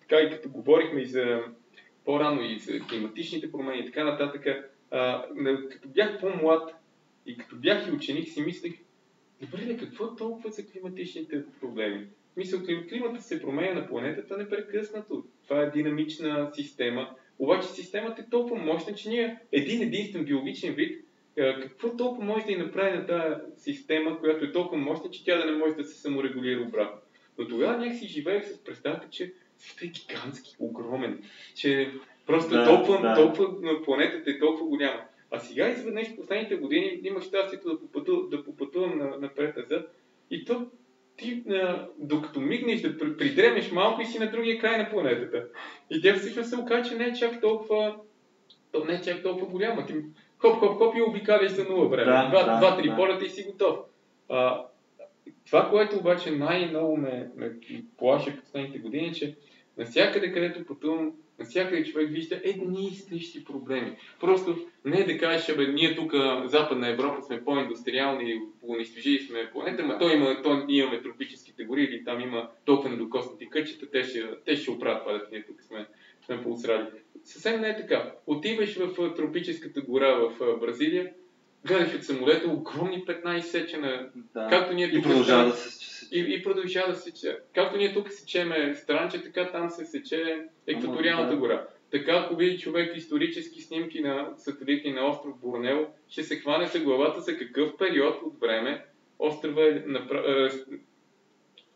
така и като говорихме и за по-рано и за климатичните промени и така нататък, а, като бях по-млад и като бях и ученик, си мислех, добре, какво е толкова за климатичните проблеми? Мисля, климата се променя на планетата непрекъснато. Това е динамична система, Обаче системата е толкова мощна, че ние един единствен биологичен вид, какво толкова може да и направи на тази система, която е толкова мощна, че тя да не може да се саморегулира обратно. Но тогава някак си живеех с представата, че е гигантски, огромен, че просто Да, толкова, да. толкова планетата е толкова голяма. А сега изведнъж последните години имах щастието да, попътувам, да попътувам на, напред-назад и то ти, а, докато мигнеш да при- придремеш малко и си на другия край на планетата. И тя всъщност се оказа, че не е чак толкова, то не е чак толкова голяма. Ти хоп, хоп, хоп и обикаляш за нула време. Да, два, да, полета и си готов. А, това, което обаче най-много ме, ме плаши в последните години, е, че навсякъде, където пътувам, навсякъде човек вижда едни и същи проблеми. Просто не е да кажеш, бе, ние тук, Западна Европа, сме по-индустриални, унищожили сме планета, ма то има, то, имаме тропическите гори или там има толкова недокоснати кътчета, те ще, те ще оправят това, ние тук сме, сме поусрали. Съвсем не е така. Отиваш в тропическата гора в Бразилия, гледаш от самолета огромни петна изсечена, Да. както ние И тук продължава сме- да се се- и, и продължава да се сече. Както ние тук сечеме странче, така там се сече екваториалната да. гора. Така, ако види човек исторически снимки на сателити на остров Борнео, ще се хване за главата за какъв период от време острова е напра...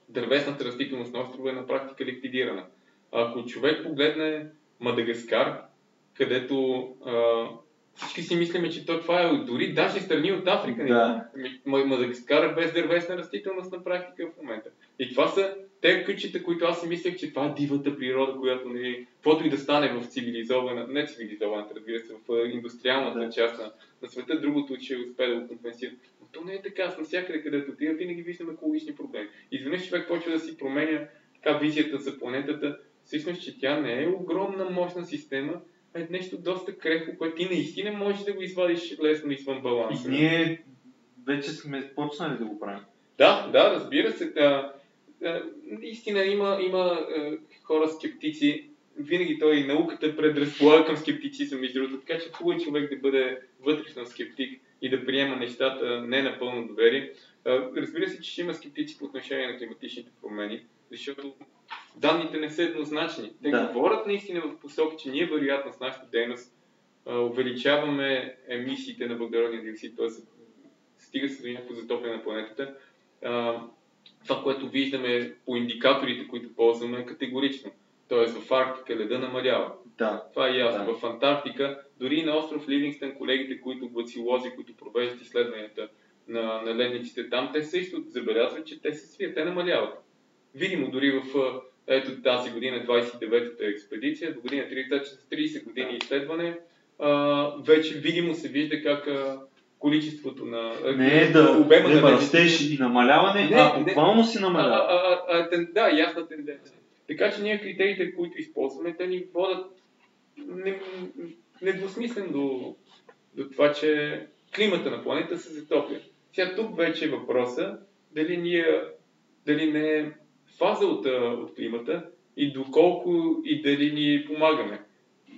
дървесната растителност на острова е на практика ликвидирана. Ако човек погледне Мадагаскар, където а, всички си мислиме, че то това е дори даже страни от Африка. Да. Ами, Ма- Мадагаскар е без дървесна растителност на практика в момента. И това са те кътчета, които аз си мислех, че това е дивата природа, която нали, каквото и да стане в цивилизована, не цивилизованата, разбира се, в индустриалната Да. част на, на света, другото ще успее да го компенсира. Но то не е така. Навсякъде, където отида, винаги виждам екологични проблеми. Изведнъж човек почва да си променя така визията за планетата, всъщност, че тя не е огромна, мощна система, е нещо доста крехко, което ти наистина можеш да го извадиш лесно извън баланса. И ние вече сме почнали да го правим. Да, да, разбира се. Да, наистина има, има е, хора скептици. Винаги той и науката предразполага към скептицизъм, между другото. Така че хубаво е човек да бъде вътрешно скептик и да приема нещата не на пълно доверие. Е, разбира се, че ще има скептици по отношение на климатичните промени, защото данните не са еднозначни. Те Да. говорят наистина в посока, че ние вероятно с нашата дейност а, увеличаваме емисиите на въглеродния диоксид, т.е. стига се до някакво затопляне на планетата. А, това, което виждаме по индикаторите, които ползваме, е категорично. Тоест в Арктика леда намалява. Да. Това е ясно. Да. В Антарктика, дори и на остров Ливингстън, колегите, които глацилози, които провеждат изследванията на, на ледниците там, те също забелязват, че те се свият, те намаляват. Видимо дори в а, ето тази година, 29-та експедиция, до година 30, 30 години изследване, а, вече видимо се вижда как а, количеството на а, Не е да обема не на растеж и намаляване, Не, а не. буквално си а, намалява. а, а, а, тен- да, ясна тенденция. Така че ние критериите, които използваме, те ни водят не- недвусмислено до, до това, че климата на планета се затопля. Сега тук вече е въпроса дали ние, дали не е фаза от, от климата и доколко и дали ни помагаме.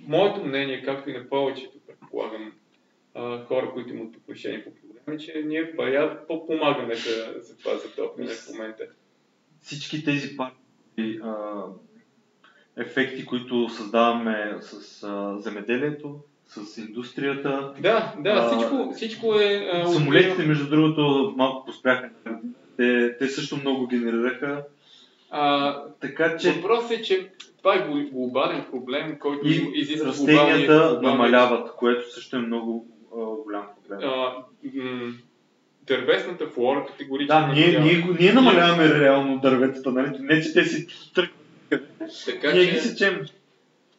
Моето мнение, както и на повечето, предполагам, хора, които имат отношение по проблема, е, че ние бая по-помагаме за, за това затопляне в момента. Всички тези пари, а, ефекти, които създаваме с а, земеделието, с индустрията, Да, да, А, всичко, всичко е... а, самолетите, между другото, малко поспряха. Те, те също много генерираха. А, Така че въпросът е, че това е гл- глобален проблем, който и изисква растенията глобалния- намаляват, което също е много а, голям проблем. А, м- дървесната флора категорично Да, ние, ние, го- ние намаляваме реално дърветата, нали? Не, че те си тръгват. Така Ние че, ги сечем.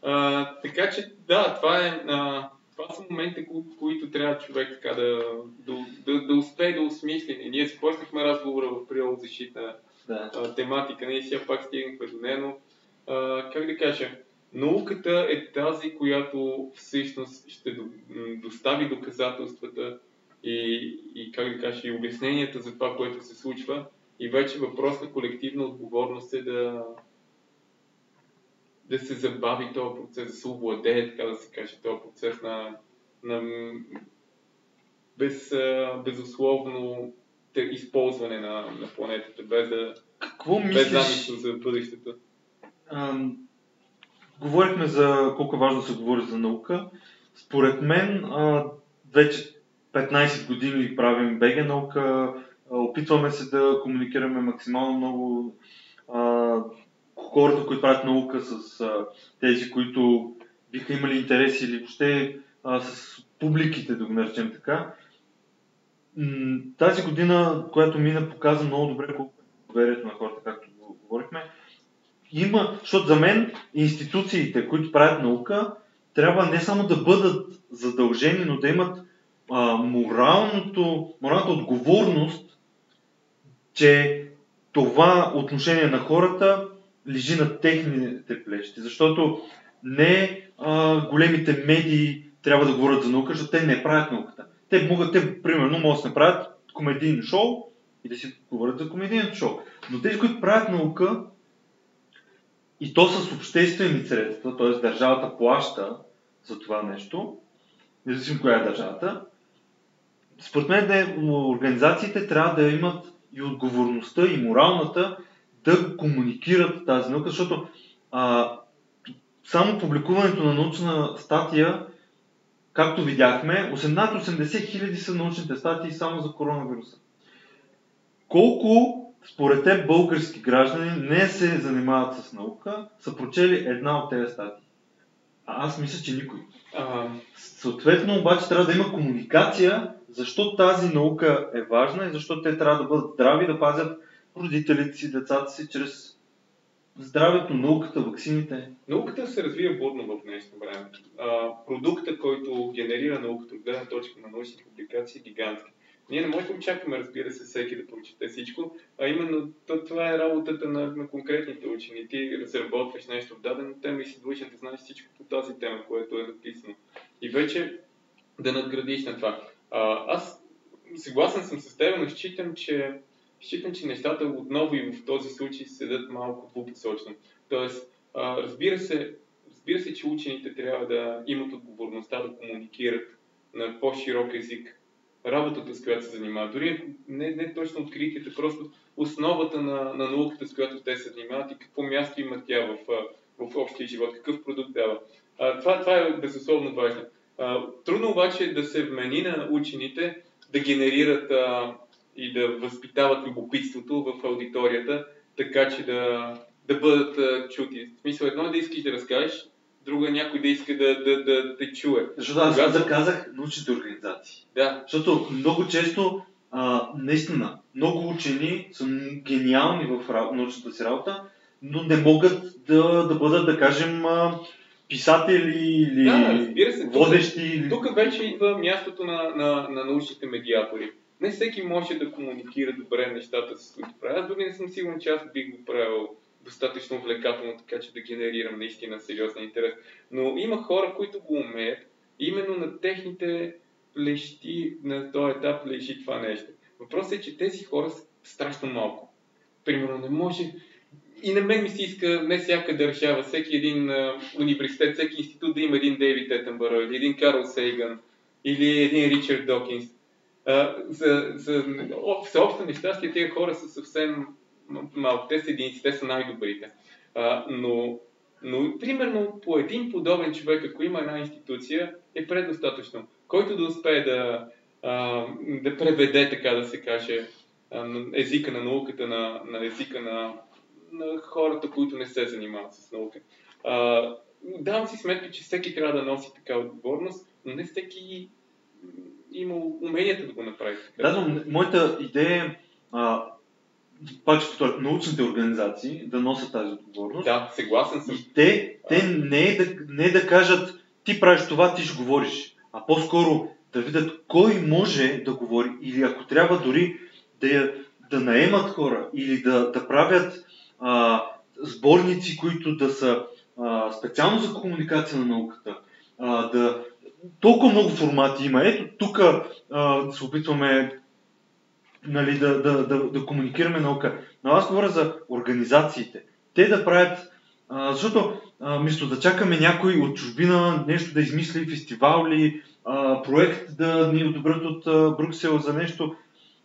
а, така че, да, това е... А, това са моменти, ко- които трябва човек така да, да, да, да успее да осмисли. Ние започнахме разговора в природозащитна Да. а, тематика, ние сега пак стигнахме до нея, но а, как да кажа, науката е тази, която всъщност ще достави доказателствата и, и как да кажа, и обясненията за това, което се случва. И вече въпрос на колективна отговорност е да, да се забави този процес, да се овладее, така да се каже, този процес на, на без, безусловно използване на, на планетата, без да, Какво без мислиш? замисъл за бъдещето. ам, говорихме за колко е важно да се говори за наука. Според мен, а, вече 15 години правим БГ наука, опитваме се да комуникираме максимално много а, хората, които правят наука с а, тези, които биха имали интереси или въобще а, с публиките, да го наречем така. Тази година, която мина, показа много добре колко е доверието на хората, както го говорихме. Има, защото за мен институциите, които правят наука, трябва не само да бъдат задължени, но да имат а, моралното, моралната отговорност, че това отношение на хората лежи на техните плещи. Защото не а, големите медии трябва да говорят за наука, защото те не правят науката. Те могат, те примерно могат да се направят комедийно шоу и да си говорят за комедийното шоу. Но тези, които правят наука, и то с обществени средства, т.е. държавата плаща за това нещо, независимо коя е държавата, според мен да, организациите трябва да имат и отговорността, и моралната да комуникират тази наука, защото а, само публикуването на научна статия, както видяхме, 18-80 хиляди са научните статии само за коронавируса. Колко според теб български граждани не се занимават с наука, са прочели една от тези статии? А аз мисля, че никой. А, Съответно, обаче трябва да има комуникация, защо тази наука е важна и защо те трябва да бъдат здрави, да пазят родителите си, децата си, чрез здравето, науката, ваксините. Науката се развива бурно в днешно време. А, продукта, който генерира науката от гледна точка на научни публикации е гигантски. Ние не можем да очакваме, разбира се, всеки да прочете всичко, а именно то, това е работата на, на конкретните учени. Ти разработваш нещо в дадена тема и си длъжен да знаеш всичко по тази тема, което е написано. И вече да надградиш на това. А, аз съгласен съм с теб, но считам, че, считам, че нещата отново и в този случай седат малко двупосочно. Тоест, разбира се, разбира се, че учените трябва да имат отговорността да комуникират на по-широк език работата, с която се занимават. Дори не, не точно откритията, просто основата на, на науката, с която те се занимават и какво място има тя в, в общия живот, какъв продукт дава. Това, това е безусловно важно. Трудно обаче е да се вмени на учените да генерират а, и да възпитават любопитството в аудиторията, така че да, да бъдат а, чути. В смисъл, едно е да искаш да разкажеш, друго е някой да иска да, да, да, те чуе. Защото аз Когато- да казах научните организации. Да, Защото много често, а, наистина, много учени са гениални в научната си работа, но не могат да, да бъдат, да кажем, а, писатели или Да, разбира се, тук- водещи. Или... Тук вече идва мястото на, на, на научните медиатори. Не всеки може да комуникира добре нещата, с които прави. Аз дори не съм сигурен, че аз бих го правил достатъчно увлекателно, така че да генерирам наистина сериозен интерес. Но има хора, които го умеят. Именно на техните лещи, на този етап лежи това нещо. Въпросът е, че тези хора са страшно малко. Примерно не може и на мен ми се иска не всяка да решава, всеки един университет, всеки институт да има един Дейвид Етенбъро, или един Карл Сейган, или един Ричард Докинс. За, за всеобщо нещастие тези хора са съвсем малко. Те са единици, те са най-добрите. А, но, но, примерно, по един подобен човек, ако има една институция, е предостатъчно. Който да успее да, а, да преведе, така да се каже, езика на науката, на, на езика на, на хората, които не се занимават с наука. А, давам си сметка, че всеки трябва да носи така отговорност, но не всеки м, има уменията да го направи. Да, но моята идея е, а, пак ще повторя, научните организации да носят тази отговорност. Да, съгласен съм. И те, те не, е да, не е да кажат ти правиш това, ти ще говориш, а по-скоро да видят кой може да говори или ако трябва дори да, да наемат хора или да, да правят а, сборници, които да са а, специално за комуникация на науката. А, да, толкова много формати има. Ето тук се опитваме нали, да, да, да, да комуникираме наука. Но аз говоря за организациите. Те да правят, а, защото а, вместо да чакаме някой от чужбина нещо да измисли, фестивал или а, проект да ни одобрят от а, Брюксел за нещо,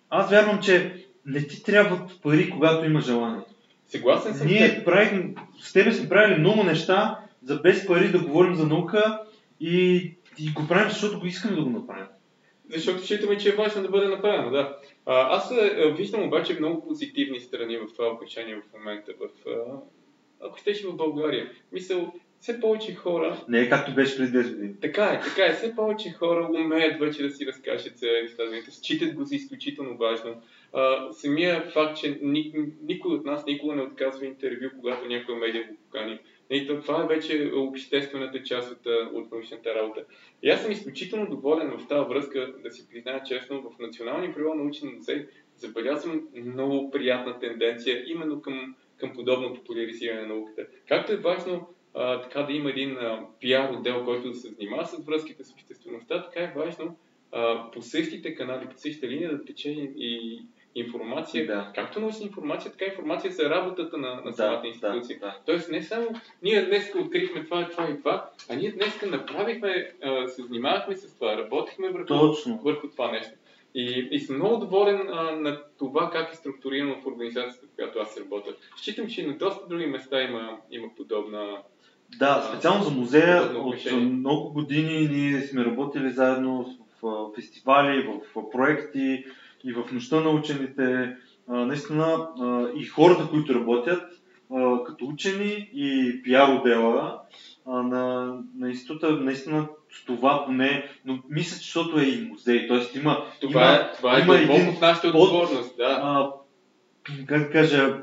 аз вярвам, че не ти трябват пари, когато има желание. Съгласен съм. Ние правим, с тебе сме правили много неща, за без пари да говорим за наука и, и го правим, защото го искаме да го направим. Защото считаме, че е важно да бъде направено, да. А, аз а, виждам обаче много позитивни страни в това отношение в момента. В, а, ако щеше в България. Мисъл, все повече хора... Не е както беше преди 10 години. Така е, така е. Все повече хора умеят вече да си разкажат за изследването, считат го за изключително важно. А, самия факт, че ни, никой от нас никога не отказва интервю, когато някоя медия го покани. И то, това е вече обществената част от, от научната работа. И аз съм изключително доволен в тази връзка, да си призная честно, в Националния природно научен музей забелязвам много приятна тенденция именно към, към подобно популяризиране на науката. Както е важно а, така да има един а, пиар отдел, който да се занимава с връзките с обществеността, така е важно а, по същите канали, по същата линия да тече и информация, Да. както научна информация, така информация за работата на, на самата Да, институция. да, да. Тоест не само ние днес открихме това, това и това, а ние днес направихме, а, се занимавахме с това, работихме върху, Точно. върху това нещо. И, и съм много доволен а, на това как е структурирано в организацията, в която аз работя. Считам, че и на доста други места има, има подобна Да, специално за музея от много години ние сме работили заедно в фестивали, в проекти и в нощта на учените. Наистина и хората, които работят като учени и пиар отдела на, на института, наистина с това поне, но мисля, че защото е и музей, т.е. има, Това има, е, това е има един в нашата отговорност, да. а, как да кажа,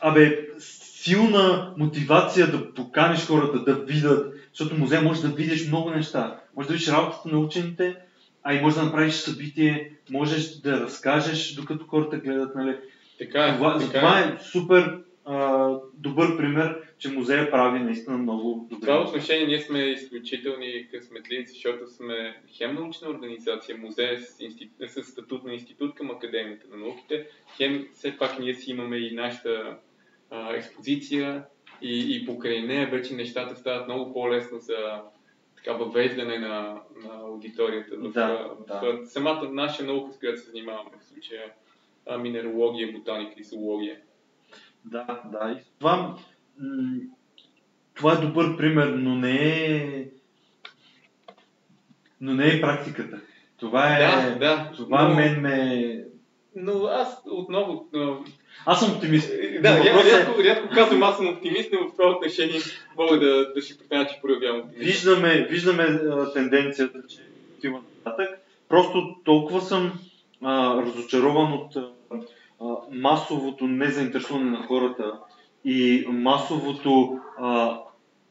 абе, силна мотивация да поканиш хората да видят, защото музей може да видиш много неща. Може да видиш работата на учените, а и може да направиш събитие, можеш да разкажеш, докато хората гледат, нали. Така е. Това, така затова е супер а, добър пример, че музея прави наистина много В добре. това отношение ние сме изключителни късметливи, защото сме хем научна организация, музей с, институт, с статут на институт към Академията на науките, хем все пак ние си имаме и нашата а, експозиция и, и покрай нея вече нещата стават много по-лесно за така въвеждане на, на аудиторията в, Да, в, да. в самата наша наука, с която се занимаваме в случая а, минералогия, ботаника и зоология. Да, да. И това, м- това е добър пример, но не е. Но не е практиката. Това е. Да, да. Това но, мен ме. Но аз отново но, Аз съм оптимист. Да, Но ря- въпросът е- рядко, рядко казвам, аз съм оптимист, но в това отношение мога да, да си призная, че проявявам оптимизъм. Виждаме, виждаме тенденцията, че отива нататък. Просто толкова съм а, разочарован от а, масовото незаинтересуване на хората и масовото а,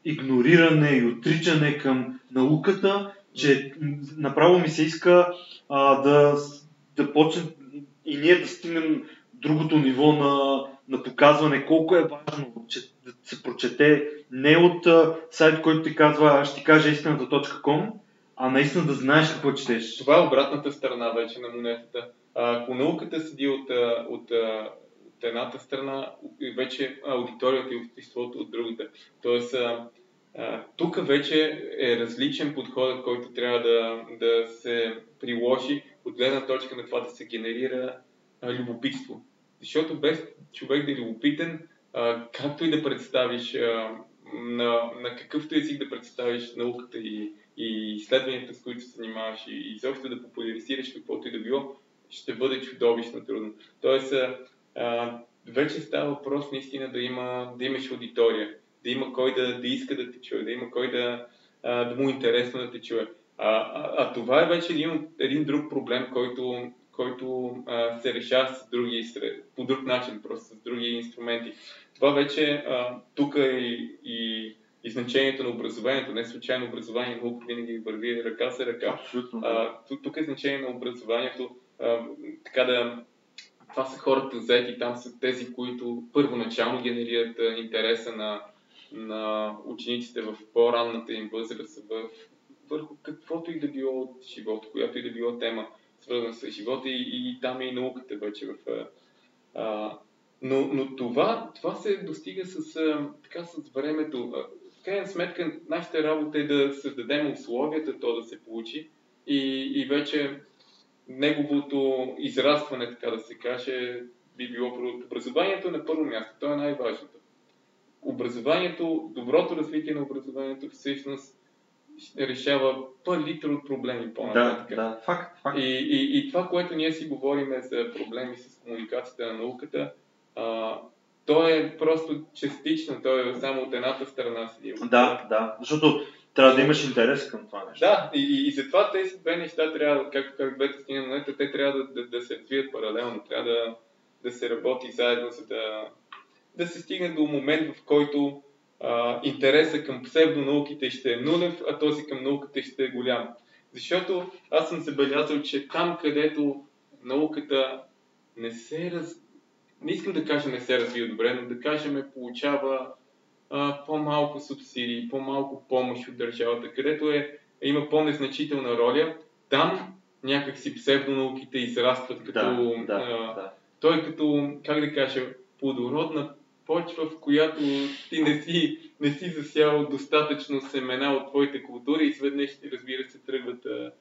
игнориране и отричане към науката, че направо ми се иска а, да, да почне и ние да стигнем другото ниво на, на показване, колко е важно че, да се прочете не от а, сайт, който ти казва, аз ще кажа истината.com, а наистина да знаеш какво четеш. Това е обратната страна вече на монетата. Ако науката седи от, от, от едната страна, вече аудиторията и обществото от другата. Тоест, тук вече е различен подход, който трябва да, да се приложи от гледна точка на това да се генерира а, любопитство. Защото без човек да е любопитен, а, както и да представиш а, на, на какъвто език да представиш науката и, и изследванията, с които се занимаваш и изобщо да популяризираш каквото и да било, ще бъде чудовищно трудно. Тоест, а, вече става въпрос наистина да, има, да имаш аудитория, да има кой да, да иска да те чуе, да има кой да, а, да му е интересно да те чуе. А, а, а това е вече един, един друг проблем, който, който а, се решава с други, по друг начин, просто с други инструменти. Това вече тук е и, и, и значението на образованието. Не случайно образование и наука винаги върви ръка за ръка. Абсолютно. А, тук, е значение на образованието. А, така да. Това са хората заети, там са тези, които първоначално генерират интереса на, на учениците в по-ранната им възраст, в, върху каквото и да било от живота, която и да било тема, свързана с живота и, и там е и науката вече в. А, но, но това, това се достига с, а, така, с времето. В крайна сметка, нашата работа е да създадем условията то да се получи и, и вече неговото израстване, така да се каже, би било образованието на първо място. То е най-важното. образованието, доброто развитие на образованието всъщност решава пълитър от проблеми по-нататък. Да, да, факт, факт. И, и, и това, което ние си говориме за проблеми с комуникацията на науката, а, то е просто частично, то е само от едната страна си. Да, да, защото трябва да имаш интерес към това нещо. Да, и, и, и затова тези две неща трябва, както как двете стени на монета, те трябва да, да, да се развият паралелно, трябва да, да се работи заедно, за да, да се стигне до момент, в който а, интереса към псевдонауките ще е нулев, а този към науката ще е голям. Защото аз съм забелязал, че там, където науката не се раз... Не искам да кажа не се развива добре, но да кажем получава а, по-малко субсидии, по-малко помощ от държавата, където е, има по-незначителна роля, там някакси псевдонауките израстват като... Да, да, а, да. той като, как да кажа, плодородна почва, в която ти не си, не си засял достатъчно семена от твоите култури и изведнъж, разбира се, тръгват а,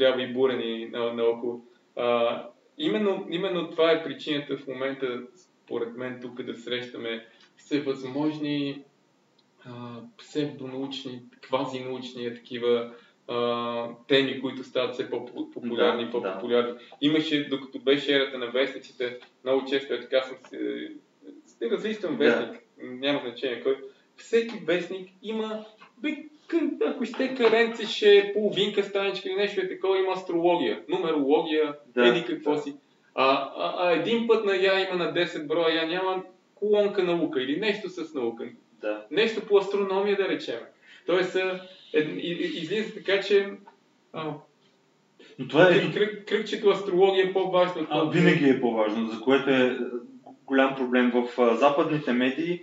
ляви и бурени на, наоколо. А, именно, именно това е причината в момента, според мен, тук да срещаме всевъзможни а, псевдонаучни, квазинаучни такива а, теми, които стават все по-популярни, Да, по-популярни. Имаше, докато беше ерата на вестниците, много често е така съм се... Да. вестник, няма значение кой. Всеки вестник има, бе, ако ще каренце, ще е половинка страничка или нещо е такова, има астрология, нумерология, Да, еди какво да. си. А, а, а един път на я има на 10 броя, я няма колонка наука или нещо с наука. да. Нещо по астрономия да речем. Тоест, е, излиза така, че а, Но това е... кръг, кръгчето астрология е по-важно. А, винаги е по-важно, за което е, голям проблем. В западните медии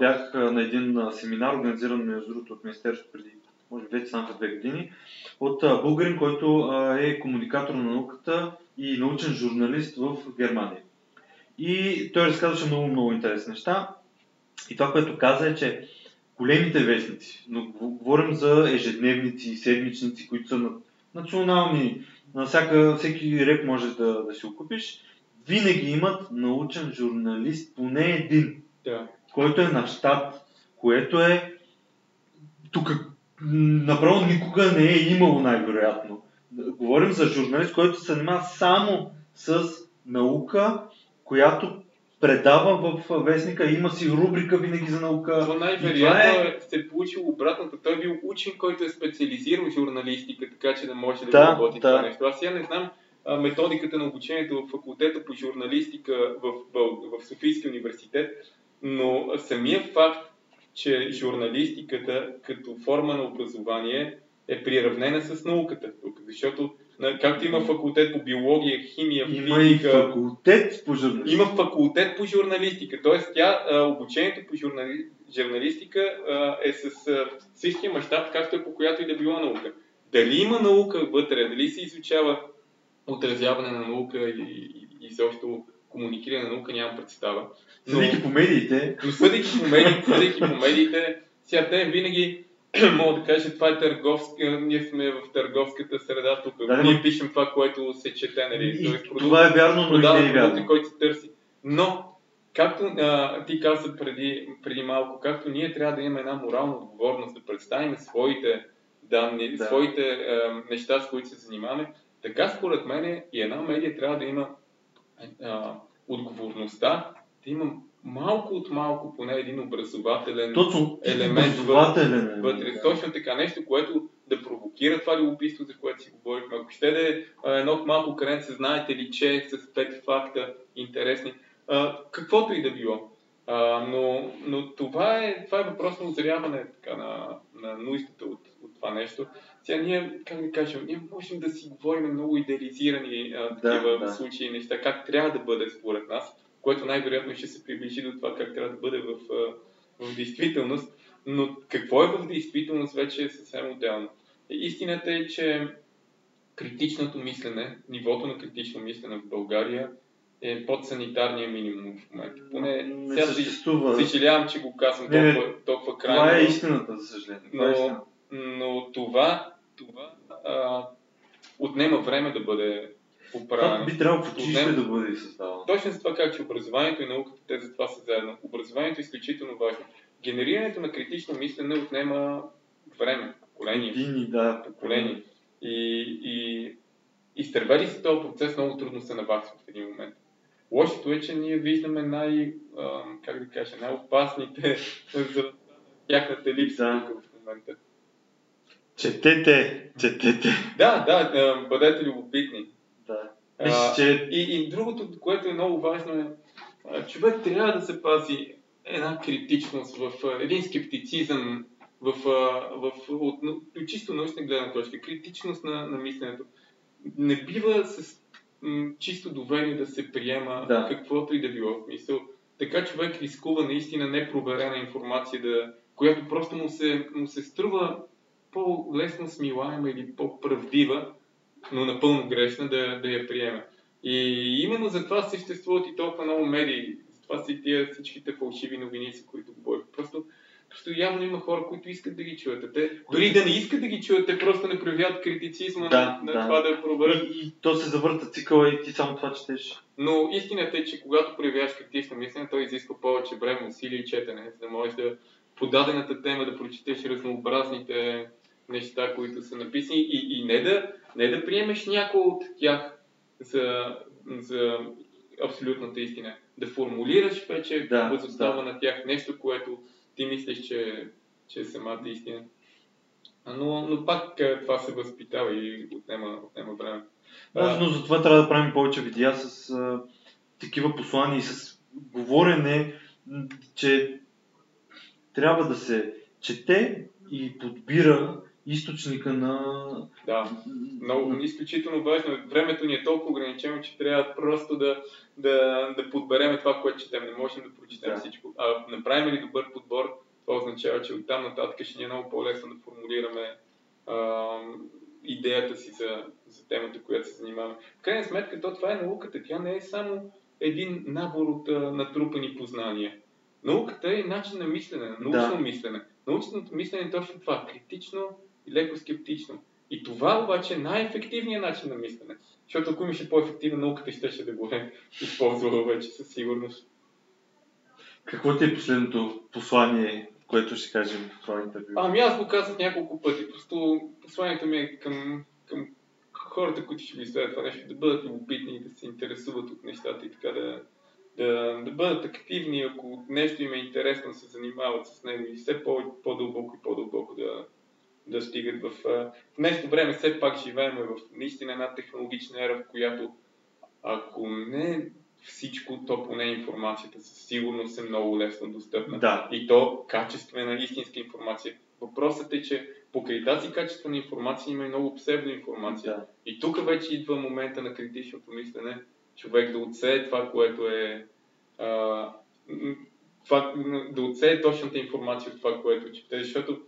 бях на един семинар, организиран между другото от Министерството преди, може би вече само две години, от българин, който е комуникатор на науката и научен журналист в Германия. И той разказваше много, много интересни неща. И това, което каза е, че големите вестници, но го- говорим за ежедневници, седмичници, които са на национални, на всяка, всеки реп може да, да си го купиш, винаги имат научен журналист, поне един, Да. който е на щат, което е тук направо никога не е имало най-вероятно. Говорим за журналист, който се занимава само с наука, която предава в вестника, има си рубрика винаги за наука. Това най-вероятно е- е... се получило обратното. Той е бил учен, който е специализирал журналистика, така че да може да, Да, работи да. това нещо. Аз сега не знам методиката на обучението в факултета по журналистика в, в Софийския университет, но самия факт, че журналистиката като форма на образование е приравнена с науката тук. Защото, както има факултет по биология, химия, Има и физика, факултет по журналистика. има факултет по журналистика, т.е. тя, обучението по журнали... журналистика е с същия мащаб, както е по която и да било наука. Дали има наука вътре, дали се изучава отразяване на наука и, и, и изобщо комуникиране на наука, нямам представа. Но, Съдейки по медиите, но съдейки по медиите, съдейки по медиите, сега те винаги мога да кажа, това е търговска, ние сме в търговската среда тук. Да, ние пишем това, което се чете, нали? и, Тоест, продукт- това е вярно, но не е вярно. който се търси. Но, както а, ти каза преди, преди малко, както ние трябва да имаме една морална отговорност да представим своите данни, Да. своите а, неща, с които се занимаваме, така според мен и една медия трябва да има а, отговорността да има малко от малко поне един образователен Точно елемент образователен е. вътре. Точно така, нещо, което да провокира това любопитство, за което си говорихме. Ако ще да е едно малко кренце, знаете ли, че с пет факта интересни, а, каквото и да било. А, но, но това, е, това е въпрос на озряване така, на, на нуждата от, от това нещо. Сега ние, как да кажем, ние можем да си говорим много идеализирани а, такива да. случаи и неща, как трябва да бъде според нас, което най-вероятно ще се приближи до това как трябва да бъде в, в действителност. Но какво е в действителност вече е съвсем отделно. Истината е, че критичното мислене, нивото на критично мислене в България е под санитарния минимум в момента. Поне не сега съществува. съжалявам, че го казвам Не, толкова, толкова крайно. Това е истината, за съжаление. Е но, истината. Но това, това а, отнема време да бъде поправено. би трябвало в училище Отнема- да бъде създавано. Точно за това как че образованието и науката, те за това са заедно. Образованието е изключително важно. генерирането на критично мислене отнема време, поколение. Години, да. поколение. И, и изтървали се този процес, много трудно се наваксва в един момент. Лошото е, че ние виждаме най, а, как да кажа, най-опасните за тяхната липса Да. в момента. Четете, четете. Да, да, бъдете любопитни. Да. А, че и, и другото, което е много важно е, човек трябва да се пази една критичност, в един скептицизъм, в, в, от, от, чисто научна гледна точка, критичност на, на мисленето. Не бива с м, чисто доверие да се приема Да. каквото и да било в смисъл. Така човек рискува наистина непроверена информация, да, която просто му се, му се струва по-лесно смилаема или по-правдива, но напълно грешна да, да я приеме. И именно за това съществуват и толкова много медии. Затова са и тия всичките фалшиви новини, за които говорих. Просто, просто явно има хора, които искат да ги чуят. Те, дори да не искат да ги чуят, те просто не проявяват критицизма Да, на, на да. това да проверят. и, и то се завърта цикъла и ти само това четеш. Но истината е, че когато проявяваш критично мислене, той изисква повече време, усилие и четене, за да можеш да по дадената тема да прочетеш разнообразните неща, които са написани и, и не, да, не да приемеш някой от тях за, за абсолютната истина. Да формулираш вече Да, възостава да. на тях нещо, което ти мислиш, че, че е самата истина. Но, но пак това се възпитава и отнема, отнема време. Да, но затова трябва да правим повече видеа с а, такива послания и с говорене, че трябва да се чете и подбира източника на... Да, много изключително важно. Времето ни е толкова ограничено, че трябва просто да, да, да подбереме това, което четем. Не можем да прочетем Да. всичко. А направим ли добър подбор, това означава, че оттам нататък ще ни е много по-лесно да формулираме а, идеята си за, за темата, която се занимаваме. В крайна сметка, то това е науката. Тя не е само един набор от а, натрупани познания. Науката е начин на мислене, научно Да. мислене. Научното мислене е точно това. Критично и леко скептично. И това обаче е най-ефективният начин на мислене. Защото ако имаше по-ефективна науката, ще, ще да го е използвала вече със сигурност. Какво ти е последното послание, което ще кажем в това интервю? Ами аз го казах няколко пъти. Просто посланието ми е към, към хората, които ще ви следят това нещо, да бъдат любопитни, да се интересуват от нещата и така да, да, да бъдат активни, ако нещо им е интересно, да се занимават с него и все по- по-дълбоко и по-дълбоко да, да стигат в... В днешно време все пак живеем в наистина една технологична ера, в която ако не всичко, то поне информацията със сигурност е много лесно достъпна. Да. И то качествена, истинска информация. Въпросът е, че покрай тази качествена информация има и много псевдоинформация. Да. И тук вече идва момента на критичното мислене, човек да отсее това, което е. А, това, да отсее точната информация от това, което чете, защото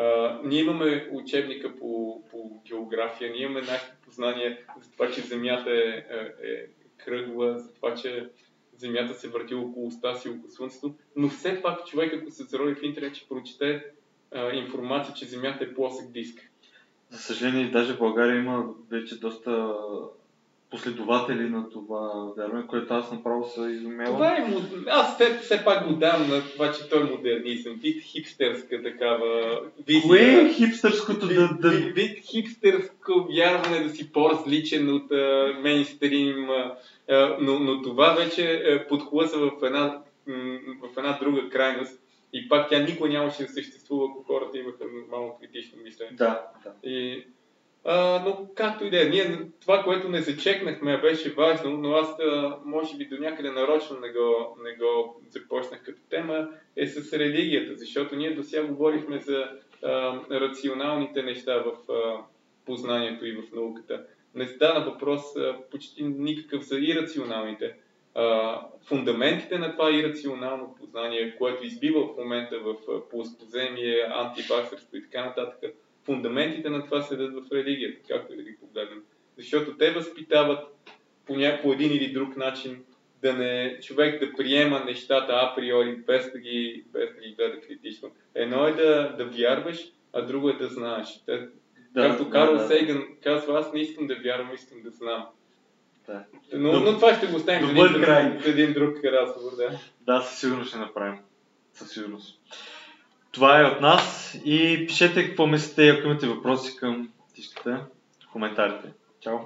а, ние имаме учебника по, по география, ние имаме нашите познания за това, че Земята е, е, е кръгла, за това, че Земята се върти около оста си, около Слънцето, но все пак човек, ако се зарови в интернет, ще прочете а, информация, че Земята е плосък диск. За съжаление, даже в България има вече доста последователи на това вярване, което аз направо се изумявам. Това е. Аз все, все пак го дам на това, че той е модернизъм. Вид хипстерска такава визия. Кое е хипстърското да... Вид, да... вид, вид хипстерско вярване да си по-различен от а, мейнстрим, а, но, но това вече а, подхлъзва в една, в една друга крайност. И пак тя никога нямаше да съществува, ако хората имаха нормално критично мислене. Да, да. И, а, но както и да е, ние това, което не зачекнахме, беше важно, но аз може би до някъде нарочно не го, не го започнах като тема, е с религията, защото ние до сега говорихме за а, рационалните неща в а, познанието и в науката. Не стана въпрос а, почти никакъв за ирационалните. А, фундаментите на това ирационално познание, което избива в момента в а, плоскоземие, антиваксърство и така нататък, фундаментите на това седат в религията, както и да ги погледнем. Защото те възпитават по, ня... по един или друг начин да не човек да приема нещата априори, без да ги, без да ги гледа критично. Едно е да, да вярваш, а друго е да знаеш. Те, да както Карл да, Сейган казва, аз не искам да вярвам, искам да знам. Да. Но, Доб- но това ще го оставим за един, край. един друг разговор. Да. Да, със сигурност ще направим. Със сигурност. Това е от нас и пишете какво мислите, ако имате въпроси към тишката коментарите. Чао!